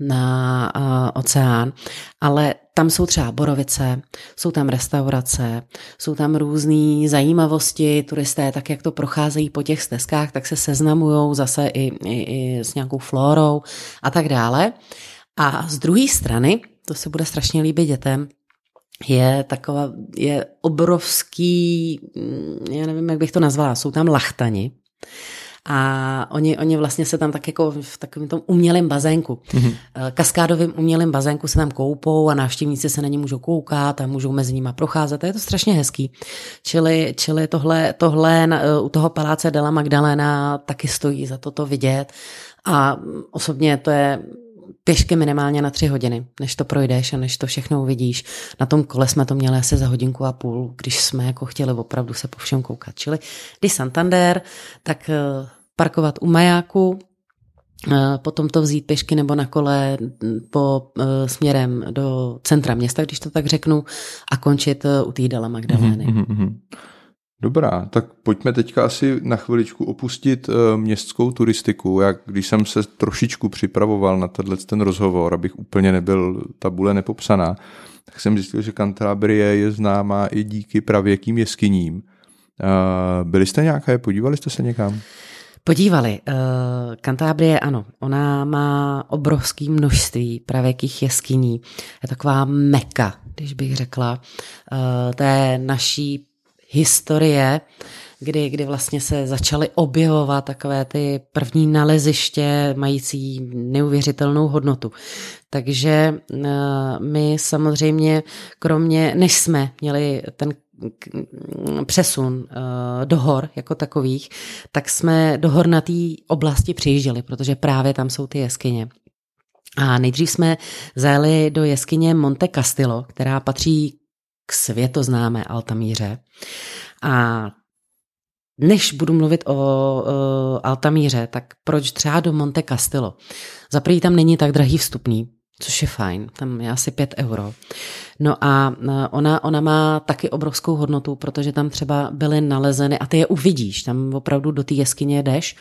na uh, oceán, ale tam jsou třeba borovice, jsou tam restaurace, jsou tam různé zajímavosti, turisté, tak jak to procházejí po těch stezkách, tak se seznamují zase i, i, i s nějakou florou a tak dále. A z druhé strany to se bude strašně líbit dětem, je taková, je obrovský, mm, já nevím, jak bych to nazvala, jsou tam lachtani, a oni, oni vlastně se tam tak jako v takovém tom umělém bazénku, mm-hmm. kaskádovým umělém bazénku se tam koupou a návštěvníci se na ně můžou koukat a můžou mezi nimi procházet. A je to strašně hezký. Čili, čili tohle, tohle na, u toho paláce Dela Magdalena taky stojí za toto vidět. A osobně to je pěšky minimálně na tři hodiny, než to projdeš a než to všechno uvidíš. Na tom kole jsme to měli asi za hodinku a půl, když jsme jako chtěli opravdu se po všem koukat. Čili když Santander, tak eh, parkovat u majáku, eh, potom to vzít pěšky nebo na kole po eh, směrem do centra města, když to tak řeknu, a končit u té Dala Magdalény. Mm-hmm. Dobrá, tak pojďme teďka asi na chviličku opustit uh, městskou turistiku. Jak když jsem se trošičku připravoval na tenhle ten rozhovor, abych úplně nebyl tabule nepopsaná, tak jsem zjistil, že Cantabrie je známá i díky pravěkým jeskyním. Uh, byli jste nějaké, podívali jste se někam? Podívali. Kantábrie, uh, ano, ona má obrovské množství pravěkých jeskyní. Je taková meka, když bych řekla, té naší historie, kdy, kdy vlastně se začaly objevovat takové ty první naleziště mající neuvěřitelnou hodnotu. Takže eh, my samozřejmě, kromě, než jsme měli ten přesun eh, do hor jako takových, tak jsme do hor na té oblasti přijížděli, protože právě tam jsou ty jeskyně. A nejdřív jsme zajeli do jeskyně Monte Castillo, která patří k světoznámé Altamíře. A než budu mluvit o, o Altamíře, tak proč třeba do Monte Castillo? Za tam není tak drahý vstupný, což je fajn, tam je asi 5 euro. No a e, ona, ona má taky obrovskou hodnotu, protože tam třeba byly nalezeny, a ty je uvidíš, tam opravdu do té jeskyně jdeš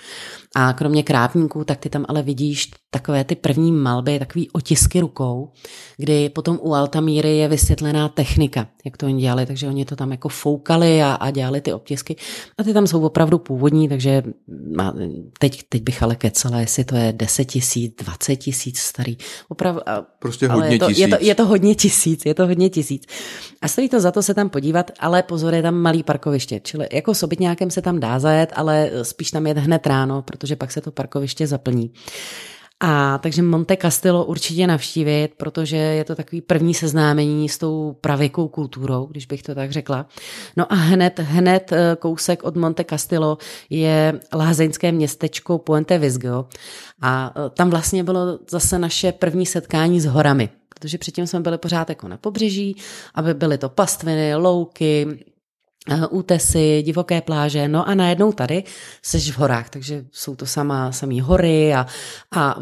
a kromě krátníků, tak ty tam ale vidíš takové ty první malby, takový otisky rukou, kdy potom u Altamíry je vysvětlená technika, jak to oni dělali, takže oni to tam jako foukali a, a dělali ty otisky a ty tam jsou opravdu původní, takže má, teď, teď bych ale kecala, jestli to je 10 tisíc, 20 tisíc starý, opravdu. Prostě hodně je to, tisíc. Je to, je to hodně tisíc, je to hodně tisíc. A stojí to za to se tam podívat, ale pozor, je tam malý parkoviště, čili jako sobytňákem se tam dá zajet, ale spíš tam jet hned ráno, protože pak se to parkoviště zaplní. A takže Monte Castillo určitě navštívit, protože je to takový první seznámení s tou pravěkou kulturou, když bych to tak řekla. No a hned, hned eh, kousek od Monte Castillo je lázeňské městečko Puente Vizgo a eh, tam vlastně bylo zase naše první setkání s horami, protože předtím jsme byli pořád jako na pobřeží, aby byly to pastviny, louky, Eh, útesy, divoké pláže, no a najednou tady seš v horách, takže jsou to sama, samý hory a, a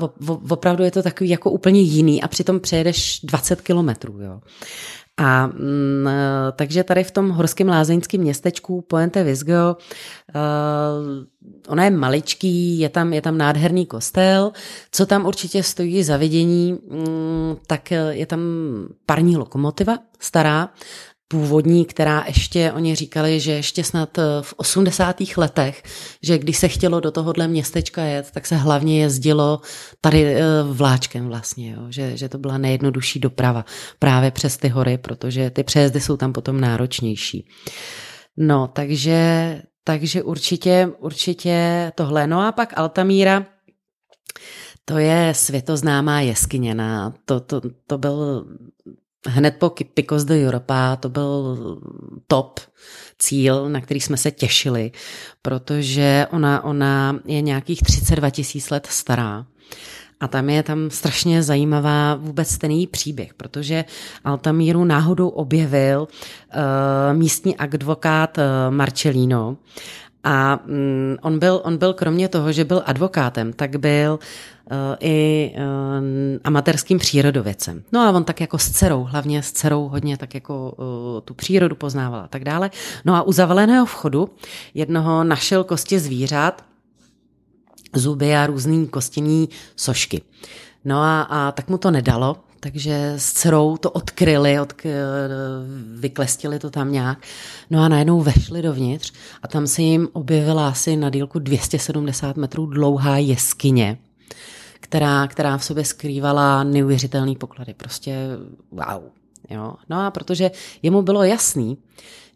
opravdu je to takový jako úplně jiný a přitom přejedeš 20 kilometrů, jo. A mm, eh, takže tady v tom horském lázeňském městečku Poente Visgo, uh, ona je maličký, je tam, je tam nádherný kostel, co tam určitě stojí za vidění, mm, tak je tam parní lokomotiva, stará, původní, která ještě, oni říkali, že ještě snad eh, v 80. letech, že když se chtělo do tohohle městečka jet, tak se hlavně jezdilo tady eh, vláčkem vlastně, jo? Že, že to byla nejjednodušší doprava právě přes ty hory, protože ty přejezdy jsou tam potom náročnější. No, takže, takže určitě, určitě tohle. No a pak Altamíra, to je světoznámá jeskyně. To, to, to byl hned po Picos de Europa to byl top cíl, na který jsme se těšili, protože ona, ona je nějakých 32 tisíc let stará. A tam je tam strašně zajímavá vůbec ten její příběh, protože Altamíru náhodou objevil uh, místní advokát uh, Marcelino a um, on, byl, on byl kromě toho, že byl advokátem, tak byl Eh, i eh, amatérským přírodovědcem. No a on tak jako s dcerou, hlavně s dcerou hodně tak jako eh, tu přírodu poznával a tak dále. No a u zavaleného vchodu jednoho našel kosti zvířat, zuby a různý kostění sošky. No a, a tak mu to nedalo, takže s dcerou to odkryli, odk- vyklestili to tam nějak. No a najednou vešli dovnitř a tam se jim objevila asi na dílku 270 metrů dlouhá jeskyně, která, která v sobě skrývala neuvěřitelné poklady. Prostě wow. Jo? No a protože jemu bylo jasný,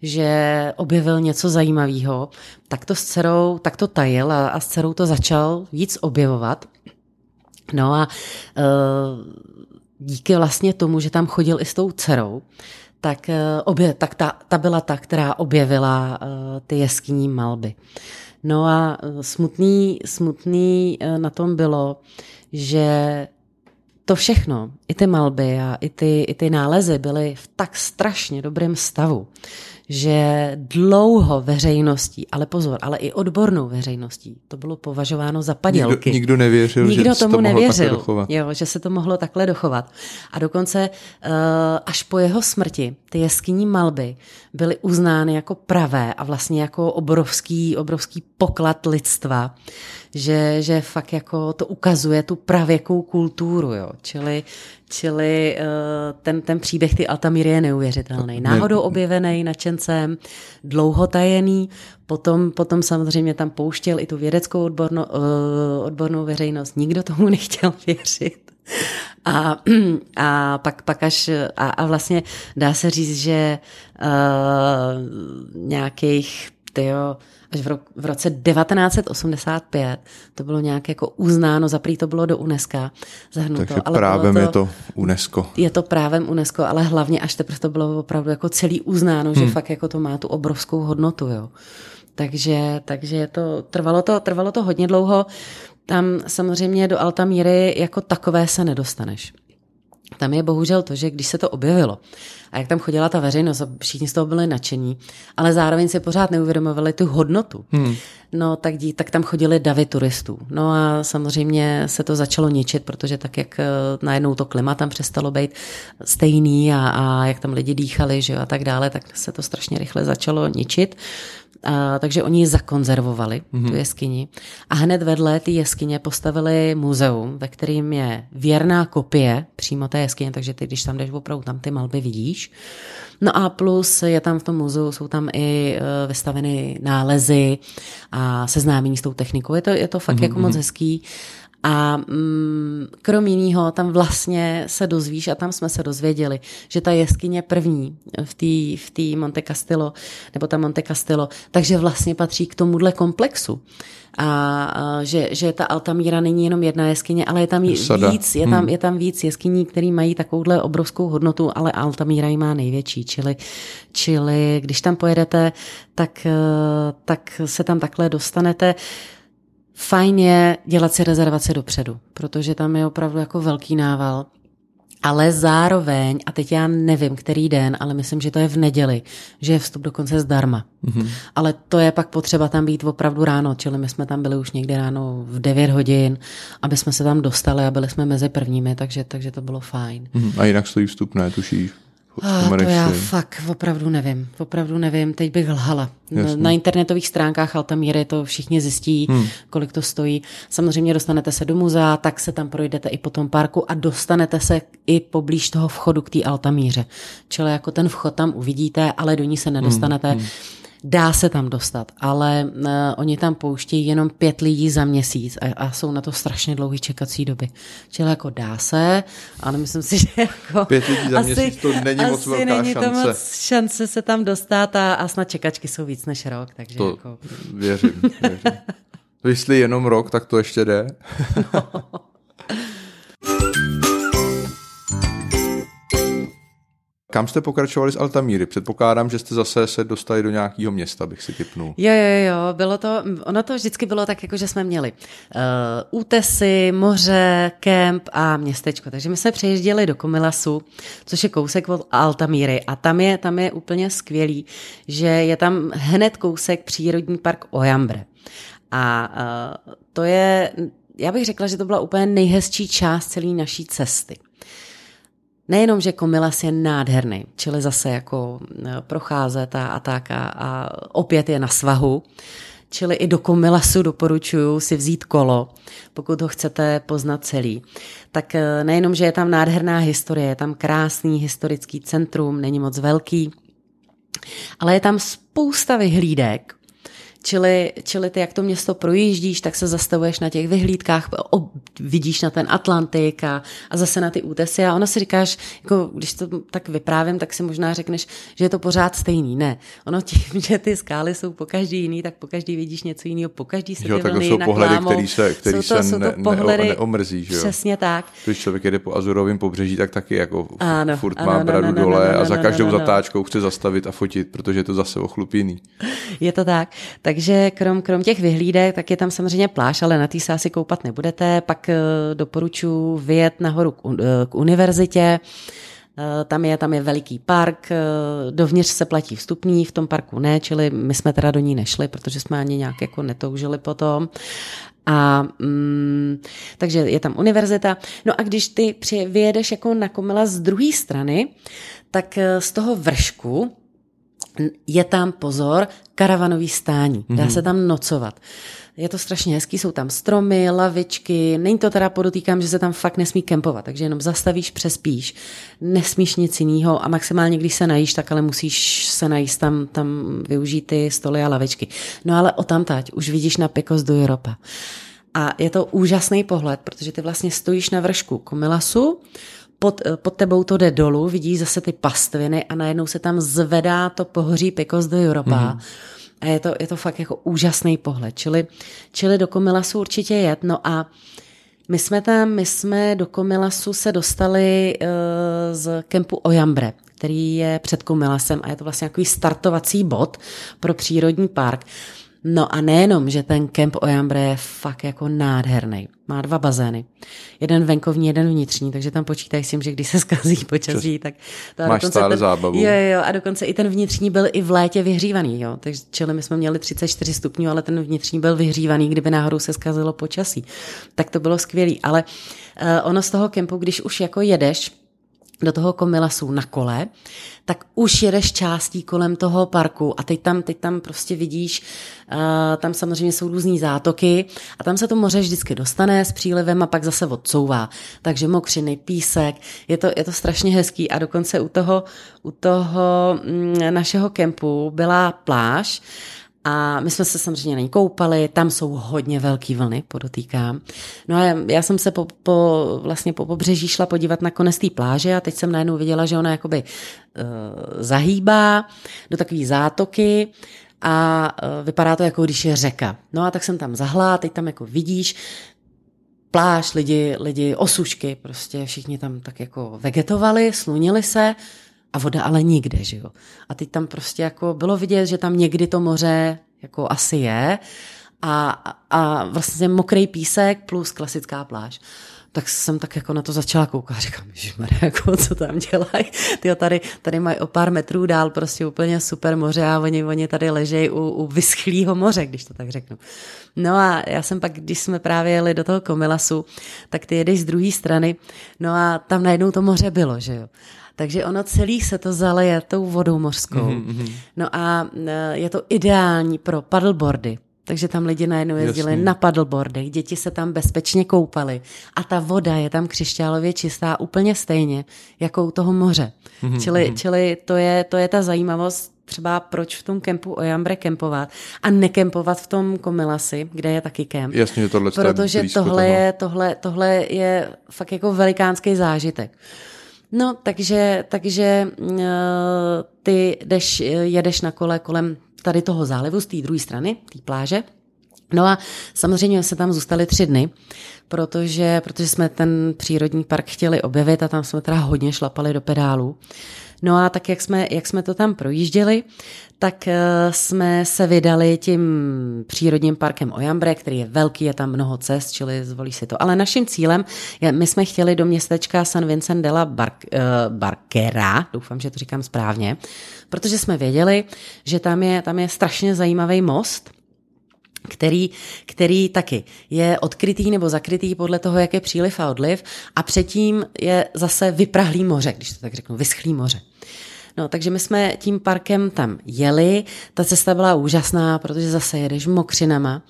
že objevil něco zajímavého, tak to s dcerou, tak to tajil a, a s dcerou to začal víc objevovat. No a uh, díky vlastně tomu, že tam chodil i s tou dcerou, tak, uh, obě, tak ta, ta byla ta, která objevila uh, ty jeskyní malby. No a smutný, smutný na tom bylo, že to všechno, i ty malby a i ty, i ty nálezy byly v tak strašně dobrém stavu, že dlouho veřejností, ale pozor, ale i odbornou veřejností, to bylo považováno za padělky. Nikdo, nikdo nevěřil, nikdo že tomu to mohlo nevěřil. Jo, že se to mohlo takhle dochovat. A dokonce uh, až po jeho smrti ty jeskyní malby byly uznány jako pravé a vlastně jako obrovský, obrovský poklad lidstva, že, že fakt jako to ukazuje tu pravěkou kulturu, jo. Čili, čili uh, ten, ten příběh ty Altamíry je neuvěřitelný. Náhodou objevený nadšencem, dlouho tajený, potom, potom samozřejmě tam pouštěl i tu vědeckou odborno, uh, odbornou veřejnost. Nikdo tomu nechtěl věřit. A, a pak, pak až, a, a vlastně dá se říct, že uh, nějakých, tyjo, až v, ro, v roce 1985 to bylo nějak jako uznáno, zaprý to bylo do UNESCO zahrnuto. Takže ale právem to, je to UNESCO. Je to právem UNESCO, ale hlavně až teprve to bylo opravdu jako celý uznáno, hmm. že fakt jako to má tu obrovskou hodnotu, jo. Takže, takže to, trvalo to, trvalo to hodně dlouho. Tam samozřejmě do Altamíry jako takové se nedostaneš. Tam je bohužel to, že když se to objevilo a jak tam chodila ta veřejnost, všichni z toho byli nadšení, ale zároveň si pořád neuvědomovali tu hodnotu. Hmm. No tak, dí, tak tam chodili davy turistů. No a samozřejmě se to začalo ničit, protože tak, jak eh, najednou to klima tam přestalo být stejný a, a jak tam lidi dýchali že jo, a tak dále, tak se to strašně rychle začalo ničit. A, takže oni ji zakonzervovali, mm-hmm. tu jeskyni. A hned vedle ty jeskyně postavili muzeum, ve kterým je věrná kopie přímo té jeskyně, takže ty, když tam jdeš opravdu, tam ty malby vidíš. No a plus je tam v tom muzeu, jsou tam i uh, vystaveny nálezy a seznámení s tou technikou. Je to, je to fakt mm-hmm. jako moc mhm. hezký. A mm, krom jiného tam vlastně se dozvíš, a tam jsme se dozvěděli, že ta jeskyně první v té v tý Monte Castillo, nebo ta Monte Castillo, takže vlastně patří k tomuhle komplexu. A, a že, že ta Altamíra není jenom jedna jeskyně, ale je tam Sada. víc, je tam, hmm. je tam víc jeskyní, které mají takovouhle obrovskou hodnotu, ale Altamíra ji má největší, čili, čili když tam pojedete, tak, tak se tam takhle dostanete. Fajn je dělat si rezervace dopředu, protože tam je opravdu jako velký nával. ale zároveň, a teď já nevím, který den, ale myslím, že to je v neděli, že je vstup dokonce zdarma. Mm-hmm. Ale to je pak potřeba tam být opravdu ráno, čili my jsme tam byli už někdy ráno v 9 hodin, aby jsme se tam dostali a byli jsme mezi prvními, takže, takže to bylo fajn. Mm-hmm. A jinak stojí vstup, ne, tušíš? A to já fakt opravdu nevím. Opravdu nevím. Teď bych lhala. Jasně. Na internetových stránkách Altamíry to všichni zjistí, hmm. kolik to stojí. Samozřejmě dostanete se do muzea, tak se tam projdete i po tom parku a dostanete se i poblíž toho vchodu k té Altamíře. Čili jako ten vchod tam uvidíte, ale do ní se nedostanete. Hmm. Hmm. Dá se tam dostat, ale uh, oni tam pouštějí jenom pět lidí za měsíc a, a jsou na to strašně dlouhé čekací doby. Čili jako dá se, ale myslím si, že jako... Pět lidí za asi, měsíc to není asi moc velká není šance. to moc šance se tam dostat a, a snad čekačky jsou víc než rok, takže to jako... věřím, věřím. Jestli jenom rok, tak to ještě jde. no. Kam jste pokračovali z Altamíry? Předpokládám, že jste zase se dostali do nějakého města, bych si typnul. Jo, jo, jo, bylo to, ono to vždycky bylo tak, jako že jsme měli uh, útesy, moře, kemp a městečko. Takže my jsme přeježděli do Komilasu, což je kousek od Altamíry a tam je, tam je úplně skvělý, že je tam hned kousek přírodní park Ojambre. A uh, to je, já bych řekla, že to byla úplně nejhezčí část celé naší cesty. Nejenom, že Komilas je nádherný, čili zase jako e, procházet a, a tak a, a opět je na svahu, čili i do Komilasu doporučuji si vzít kolo, pokud ho chcete poznat celý. Tak e, nejenom, že je tam nádherná historie, je tam krásný historický centrum, není moc velký, ale je tam spousta vyhlídek, Čili, čili ty, jak to město projíždíš, tak se zastavuješ na těch vyhlídkách, o, vidíš na ten Atlantik a, a zase na ty útesy a ono si říkáš, jako, když to tak vyprávím, tak si možná řekneš, že je to pořád stejný. Ne, ono tím, že ty skály jsou po každý jiný, tak po každý vidíš něco jiného, po každý se jo, tak jsou pohledy, který se, který jsou to, se jsou to ne, pohledy, ne, neomrzí. Že jo? Přesně tak. Když člověk jede po Azurovém pobřeží, tak taky jako ano, furt ano, má ano, bradu ano, dole ano, a za každou ano, ano. zatáčkou chce zastavit a fotit, protože je to zase ochlupěný. Je to tak. Takže krom, krom těch vyhlídek, tak je tam samozřejmě pláž, ale na té se asi koupat nebudete. Pak eh, doporučuji vyjet nahoru k, eh, k univerzitě. Eh, tam je, tam je veliký park, dovnitř se platí vstupní, v tom parku ne, čili my jsme teda do ní nešli, protože jsme ani nějak jako netoužili potom. A mm, takže je tam univerzita. No a když ty při, vyjedeš jako na Komila z druhé strany, tak z toho vršku, je tam pozor, karavanový stání. Dá mm-hmm. se tam nocovat. Je to strašně hezký, jsou tam stromy, lavičky, není to teda podotýkám, že se tam fakt nesmí kempovat, takže jenom zastavíš, přespíš, nesmíš nic jiného a maximálně, když se najíš, tak ale musíš se najíst tam, tam využít ty stoly a lavičky. No ale o tamtať už vidíš na Picos do Europa. A je to úžasný pohled, protože ty vlastně stojíš na vršku Komilasu, pod, pod tebou to jde dolů, vidíš zase ty pastviny a najednou se tam zvedá to pohoří Picos do Europa. Mm-hmm. A je to, je to fakt jako úžasný pohled. Čili, čili do Komilasu určitě jet. No a my jsme tam, my jsme do Komilasu se dostali uh, z kempu Ojambre, který je před Komilasem a je to vlastně takový startovací bod pro přírodní park. No a nejenom, že ten kemp Ojambre je fakt jako nádherný. Má dva bazény. Jeden venkovní, jeden vnitřní, takže tam počítají s tím, že když se zkazí počasí, tak to Máš dokonce stále ten, zábavu. Jo, jo, a dokonce i ten vnitřní byl i v létě vyhřívaný, jo. Takže čili my jsme měli 34 stupňů, ale ten vnitřní byl vyhřívaný, kdyby náhodou se zkazilo počasí. Tak to bylo skvělé. Ale uh, ono z toho kempu, když už jako jedeš, do toho Komilasu na kole, tak už jedeš částí kolem toho parku a teď tam, teď tam prostě vidíš, uh, tam samozřejmě jsou různý zátoky a tam se to moře vždycky dostane s přílivem a pak zase odcouvá. Takže mokřiny, písek, je to, je to strašně hezký a dokonce u toho, u toho mm, našeho kempu byla pláž a my jsme se samozřejmě na ní koupali, tam jsou hodně velký vlny, podotýkám. No a já jsem se po, po, vlastně po pobřeží šla podívat na konec té pláže a teď jsem najednou viděla, že ona jakoby uh, zahýbá do takové zátoky a uh, vypadá to jako když je řeka. No a tak jsem tam zahla, teď tam jako vidíš, pláž, lidi, lidi, osušky, prostě všichni tam tak jako vegetovali, slunili se, a voda ale nikde, že jo. A teď tam prostě jako bylo vidět, že tam někdy to moře jako asi je a, a vlastně mokrý písek plus klasická pláž. tak jsem tak jako na to začala koukat. Říkám, že jako co tam dělají. Ty tady, tady mají o pár metrů dál prostě úplně super moře a oni, oni tady ležejí u, u vyschlého moře, když to tak řeknu. No a já jsem pak, když jsme právě jeli do toho Komilasu, tak ty jedeš z druhé strany, no a tam najednou to moře bylo, že jo. Takže ono celý se to zaleje tou vodou mořskou. Mm-hmm. No a e, je to ideální pro paddleboardy, takže tam lidi najednou jezdili Jasný. na paddleboardech, děti se tam bezpečně koupaly a ta voda je tam křišťálově čistá úplně stejně jako u toho moře. Mm-hmm. Čili, čili to, je, to je ta zajímavost třeba proč v tom kempu Ojambre kempovat a nekempovat v tom Komilasi, kde je taky kemp. Jasně, tohle Protože tohle je, tohle, tohle je fakt jako velikánský zážitek. No, takže, takže uh, ty jdeš, jedeš na kole kolem tady toho zálivu z té druhé strany, té pláže. No a samozřejmě se tam zůstali tři dny, protože, protože jsme ten přírodní park chtěli objevit a tam jsme teda hodně šlapali do pedálu. No a tak, jak jsme, jak jsme to tam projížděli, tak eh, jsme se vydali tím přírodním parkem Ojambre, který je velký, je tam mnoho cest, čili zvolí si to. Ale naším cílem, je, my jsme chtěli do městečka San Vincent de la Bar, uh, Barquera, doufám, že to říkám správně, protože jsme věděli, že tam je, tam je strašně zajímavý most, který, který taky je odkrytý nebo zakrytý podle toho, jak je příliv a odliv a předtím je zase vyprahlý moře, když to tak řeknu, vyschlý moře. No, takže my jsme tím parkem tam jeli, ta cesta byla úžasná, protože zase jedeš mokřinama.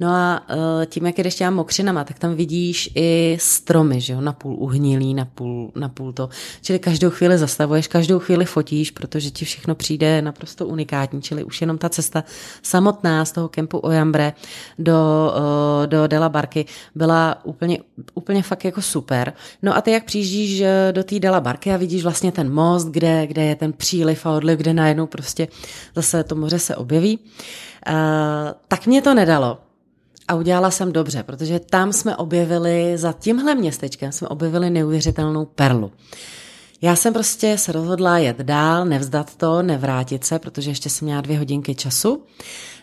No a uh, tím, jak jdeš těma mokřinama, tak tam vidíš i stromy, že jo, napůl uhnilý, napůl, napůl to. Čili každou chvíli zastavuješ, každou chvíli fotíš, protože ti všechno přijde naprosto unikátní, čili už jenom ta cesta samotná z toho kempu Ojambre do, uh, do Dela Barky byla úplně, úplně fakt jako super. No a ty jak přijíždíš eh, do té Dela Barky a vidíš vlastně ten most, kde, kde je ten příliv a odliv, kde najednou prostě zase to moře se objeví, tak mě to nedalo. A udělala jsem dobře, protože tam jsme objevili, za tímhle městečkem jsme objevili neuvěřitelnou perlu. Já jsem prostě se rozhodla jet dál, nevzdat to, nevrátit se, protože ještě jsem měla dvě hodinky času.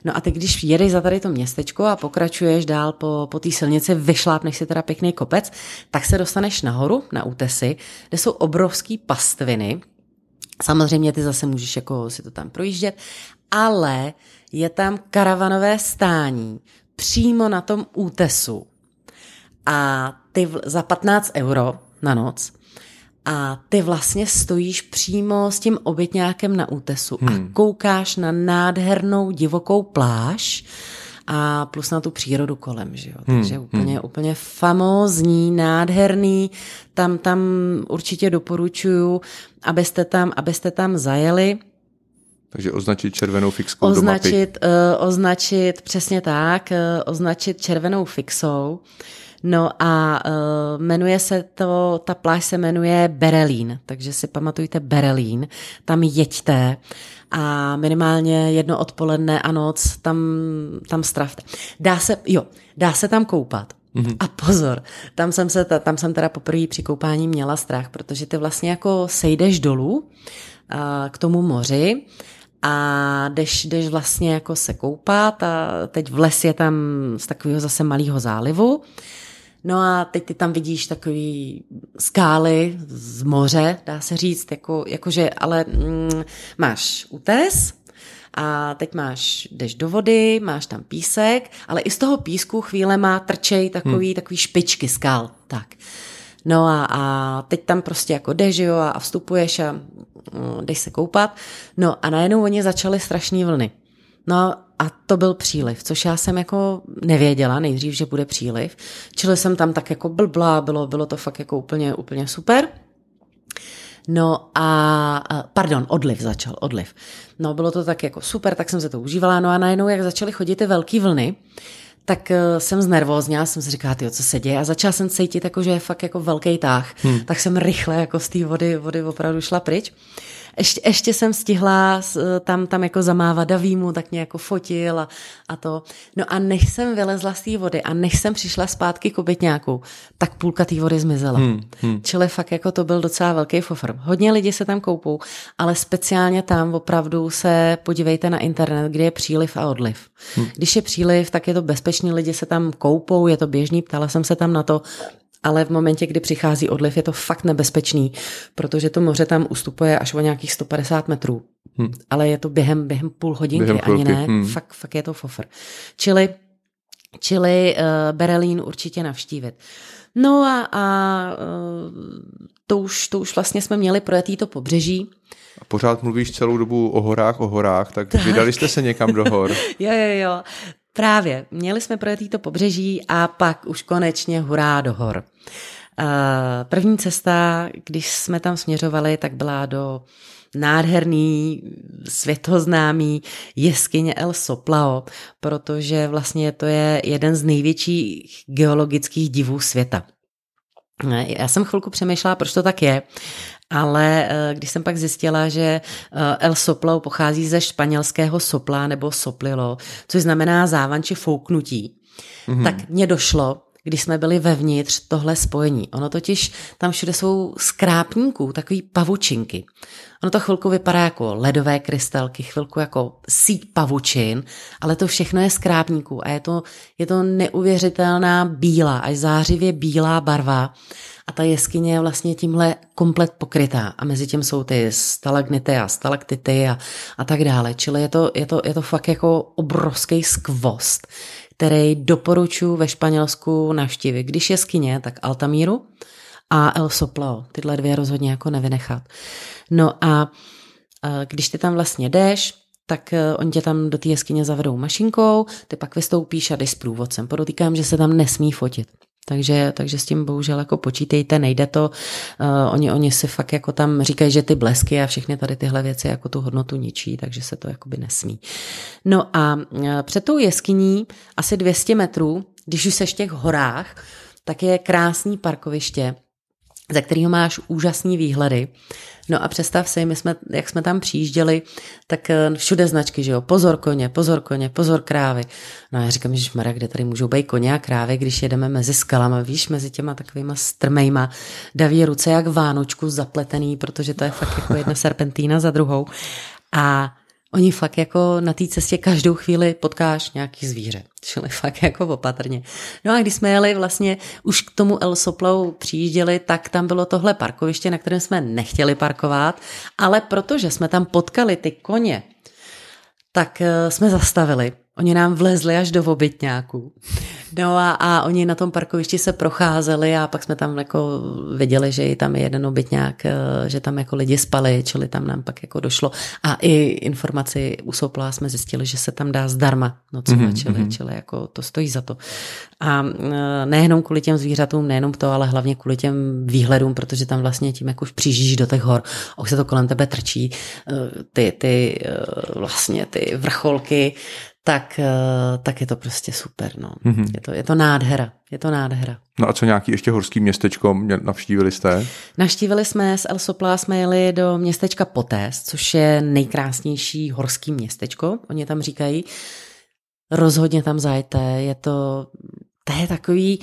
No a ty, když jedeš za tady to městečko a pokračuješ dál po, po té silnici, vyšlápneš si teda pěkný kopec, tak se dostaneš nahoru, na útesy, kde jsou obrovský pastviny. Samozřejmě ty zase můžeš jako si to tam projíždět, ale je tam karavanové stání, přímo na tom útesu a ty za 15 euro na noc a ty vlastně stojíš přímo s tím obytňákem na útesu hmm. a koukáš na nádhernou divokou pláž a plus na tu přírodu kolem, že jo. Hmm, Takže hmm. úplně, hmm. úplně famózní, nádherný. Tam, tam určitě doporučuju, abyste tam, abyste tam zajeli. Takže označit červenou fixkou označit, do mapy. Uh, označit, přesně tak, uh, označit červenou fixou. No a uh, jmenuje se to, ta pláž se jmenuje Berelín, takže si pamatujte Berelín, tam jeďte a minimálně jedno odpoledne a noc tam, tam stravte. Dá se, jo, dá se tam koupat. Mm-hmm. A pozor, tam jsem, se, tam jsem teda poprvé při koupání měla strach, protože ty vlastně jako sejdeš dolů uh, k tomu moři a jdeš, jdeš vlastně jako se koupat a teď v les je tam z takového zase malého zálivu. No a teď ty tam vidíš takový skály z moře, dá se říct, jako, jakože, ale mm, máš útes, a teď máš, jdeš do vody, máš tam písek, ale i z toho písku chvíle má trčej takový, hmm. takový špičky skal. Tak. No a, a teď tam prostě jako jdeš, jo, a vstupuješ a mm, jdeš se koupat. No a najednou oni začaly strašní vlny. No a to byl příliv, což já jsem jako nevěděla nejdřív, že bude příliv. Čili jsem tam tak jako blblá, bylo, bylo to fakt jako úplně, úplně super. No a, pardon, odliv začal, odliv. No bylo to tak jako super, tak jsem se to užívala, no a najednou, jak začaly chodit ty velké vlny, tak uh, jsem znervózněla, jsem si říkala, tyjo, co se děje a začala jsem cítit, jako, že je fakt jako velký táh, hmm. tak jsem rychle jako z té vody, vody opravdu šla pryč. Ještě, ještě jsem stihla tam, tam jako zamávat Davímu, tak mě jako fotil a, a to. No a než jsem vylezla z té vody a než jsem přišla zpátky k obytňáku, tak půlka té vody zmizela. Hmm, hmm. Čili fakt jako to byl docela velký fofr. Hodně lidi se tam koupou, ale speciálně tam opravdu se podívejte na internet, kde je příliv a odliv. Hmm. Když je příliv, tak je to bezpečný, lidi se tam koupou, je to běžný, ptala jsem se tam na to ale v momentě, kdy přichází odliv, je to fakt nebezpečný, protože to moře tam ustupuje až o nějakých 150 metrů. Hmm. Ale je to během, během půl hodinky, během ani ne, hmm. fakt, fakt je to fofr. Čili, čili uh, Berlín určitě navštívit. No a, a uh, to, už, to už vlastně jsme měli projetý to pobřeží. A pořád mluvíš celou dobu o horách, o horách, tak, tak. vydali jste se někam do hor. jo, jo, jo. Právě, měli jsme projetý to pobřeží a pak už konečně hurá do hor. První cesta, když jsme tam směřovali, tak byla do nádherný, světoznámý jeskyně El Soplao, protože vlastně to je jeden z největších geologických divů světa. Já jsem chvilku přemýšlela, proč to tak je, ale eh, když jsem pak zjistila, že eh, El Soplo pochází ze španělského sopla nebo soplilo, což znamená závan či fouknutí, mm-hmm. tak mě došlo, když jsme byli vevnitř tohle spojení. Ono totiž tam všude jsou skrápníků, takový pavučinky. Ono to chvilku vypadá jako ledové krystalky, chvilku jako síť pavučin, ale to všechno je skrápníků a je to, je to neuvěřitelná bílá, až zářivě bílá barva a ta jeskyně je vlastně tímhle komplet pokrytá a mezi tím jsou ty stalagnity a stalaktity a, a tak dále. Čili je to, je, to, je to fakt jako obrovský skvost, který doporučuji ve Španělsku navštívit. Když jeskyně, tak Altamíru a El Soplao. Tyhle dvě rozhodně jako nevynechat. No a když ty tam vlastně jdeš, tak e, oni tě tam do té jeskyně zavedou mašinkou, ty pak vystoupíš a jdeš s průvodcem. Podotýkám, že se tam nesmí fotit. Takže, takže s tím bohužel jako počítejte, nejde to. Uh, oni, oni si fakt jako tam říkají, že ty blesky a všechny tady tyhle věci jako tu hodnotu ničí, takže se to jakoby nesmí. No a uh, před tou jeskyní asi 200 metrů, když už seš v těch horách, tak je krásný parkoviště, ze kterého máš úžasný výhledy. No a představ si, my jsme, jak jsme tam přijížděli, tak eh, všude značky, že jo, pozor koně, pozor koně, pozor krávy. No a já říkám, že Mara, kde tady můžou být koně a krávy, když jedeme mezi skalama, víš, mezi těma takovýma strmejma, daví ruce jak vánočku zapletený, protože to je fakt jako jedna serpentína za druhou. A Oni fakt jako na té cestě každou chvíli potkáš nějaký zvíře, čili fakt jako opatrně. No a když jsme jeli vlastně už k tomu El Soplou přijížděli, tak tam bylo tohle parkoviště, na kterém jsme nechtěli parkovat, ale protože jsme tam potkali ty koně, tak eh, jsme zastavili Oni nám vlezli až do obytňáků. No a, a oni na tom parkovišti se procházeli a pak jsme tam jako viděli, že je tam jeden obytňák, eh, že tam jako lidi spali, čili tam nám pak jako došlo. A i informaci u Sopla jsme zjistili, že se tam dá zdarma nocovat, mm-hmm. čili, mhm. čili jako to stojí za to. A eh, nejenom kvůli těm zvířatům, nejenom to, ale hlavně kvůli těm výhledům, protože tam vlastně tím, jak už přijíždíš do těch hor, už se to kolem tebe trčí, eh, ty, ty vlastně ty vrcholky, tak, eh, tak je to prostě super. No. Mm-hmm. Je, to, je to nádhera. Je to nádhera. No a co nějaký ještě horský městečko navštívili jste? Navštívili jsme z El Sopla, jsme jeli do městečka Potés, což je nejkrásnější horský městečko, oni tam říkají. Rozhodně tam zajte, je to, to je takový,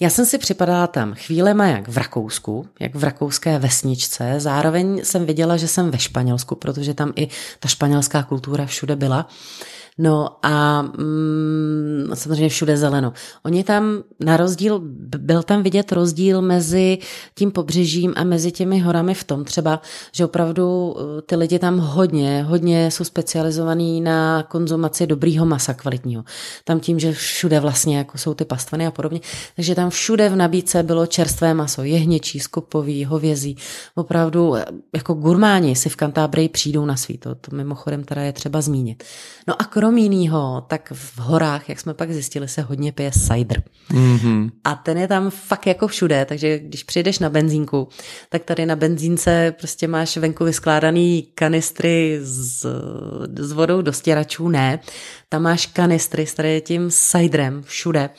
já jsem si připadala tam chvílema jak v Rakousku, jak v rakouské vesničce. Zároveň jsem viděla, že jsem ve Španělsku, protože tam i ta španělská kultura všude byla. No a mm, samozřejmě všude zeleno. Oni tam na rozdíl, byl tam vidět rozdíl mezi tím pobřežím a mezi těmi horami v tom třeba, že opravdu uh, ty lidi tam hodně, hodně jsou specializovaní na konzumaci dobrýho masa kvalitního. Tam tím, že všude vlastně jako jsou ty pastvany a podobně, takže tam všude v nabídce bylo čerstvé maso, jehněčí, skopový, hovězí. Opravdu jako gurmáni si v Kantábrii přijdou na svít, to, to mimochodem teda je třeba zmínit. No a krom krom jinýho, tak v horách, jak jsme pak zjistili, se hodně pije cider. Mm-hmm. A ten je tam fakt jako všude, takže když přijdeš na benzínku, tak tady na benzínce prostě máš venku vyskládaný kanistry s, s vodou do stěračů, ne. Tam máš kanistry s tady tím ciderem všude.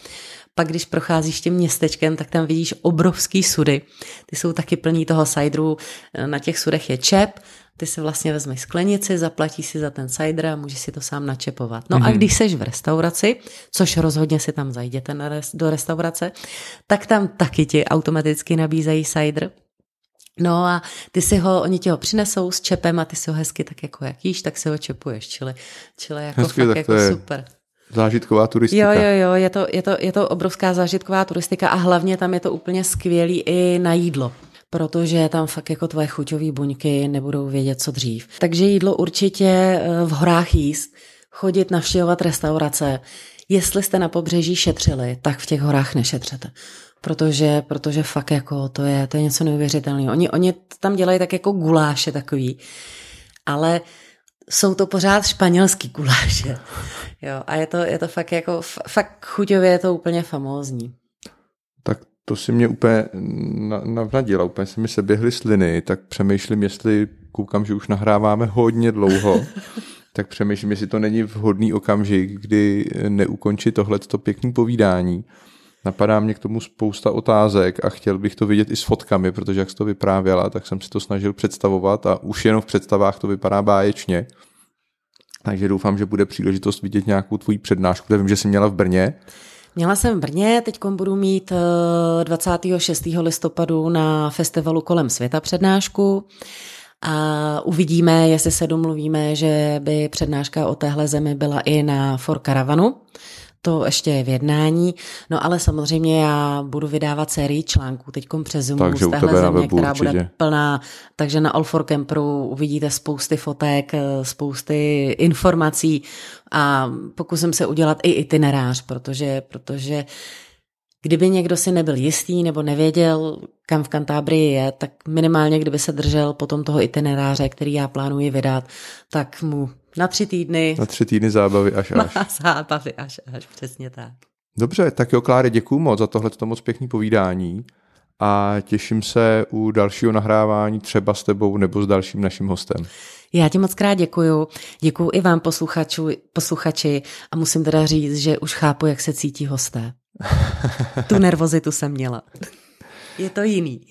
Pak když procházíš tím městečkem, tak tam vidíš obrovský sudy. Ty jsou taky plní toho cideru. Na těch sudech je čep ty si vlastně vezmeš sklenici, zaplatíš si za ten cider a můžeš si to sám načepovat. No mm-hmm. a mhm. když seš v restauraci, což rozhodně si tam zajděte na res, do restaurace, tak tam taky ti automaticky nabízejí cider. No a ty si ho, oni ti ho přinesou s čepem a ty si ho hezky tak jako jak jíš, tak si ho čepuješ, čili, čili jako hezky, fakt jako je, super. zážitková turistika. Jo, jo, jo, je to, je, to, je to obrovská zážitková turistika a hlavně tam je to úplně skvělý i na jídlo protože tam fakt jako tvoje chuťové buňky nebudou vědět, co dřív. Takže jídlo určitě eh, v horách jíst, chodit navštěvovat restaurace. Jestli jste na pobřeží šetřili, tak v těch horách nešetřete. Protože, protože fakt jako to je, to je něco neuvěřitelného. Oni, oni tam dělají tak jako guláše takový, ale jsou to pořád španělský guláše. Jo, a je to, je to fakt jako, fakt chuťově je to úplně famózní. To si mě úplně navnadila, úplně se mi se běhly sliny, tak přemýšlím, jestli koukám, že už nahráváme hodně dlouho, tak přemýšlím, jestli to není vhodný okamžik, kdy neukončit tohleto pěkný povídání. Napadá mě k tomu spousta otázek a chtěl bych to vidět i s fotkami, protože jak jsi to vyprávěla, tak jsem si to snažil představovat a už jenom v představách to vypadá báječně. Takže doufám, že bude příležitost vidět nějakou tvoji přednášku. Já vím, že jsi měla v Brně. Měla jsem v Brně, teď budu mít 26. Eh, listopadu na festivalu kolem světa přednášku a uvidíme, jestli se domluvíme, že by přednáška o téhle zemi byla i na For Caravanu to ještě je v jednání. No ale samozřejmě já budu vydávat sérii článků teď přes Zoom takže z téhle země, která určitě. bude plná. Takže na All for Camperu uvidíte spousty fotek, spousty informací a pokusím se udělat i itinerář, protože, protože Kdyby někdo si nebyl jistý nebo nevěděl, kam v Kantábrii je, tak minimálně kdyby se držel potom toho itineráře, který já plánuji vydat, tak mu na tři týdny. Na tři týdny zábavy až až. Má zábavy až až, přesně tak. Dobře, tak jo, Kláry, děkuji moc za tohle moc pěkný povídání a těším se u dalšího nahrávání třeba s tebou nebo s dalším naším hostem. Já ti moc krát děkuju. Děkuju i vám posluchaču, posluchači a musím teda říct, že už chápu, jak se cítí hosté. tu nervozitu jsem měla. Je to jiný.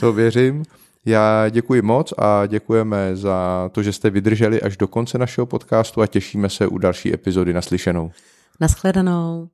to věřím. Já děkuji moc a děkujeme za to, že jste vydrželi až do konce našeho podcastu a těšíme se u další epizody naslyšenou. Naschledanou.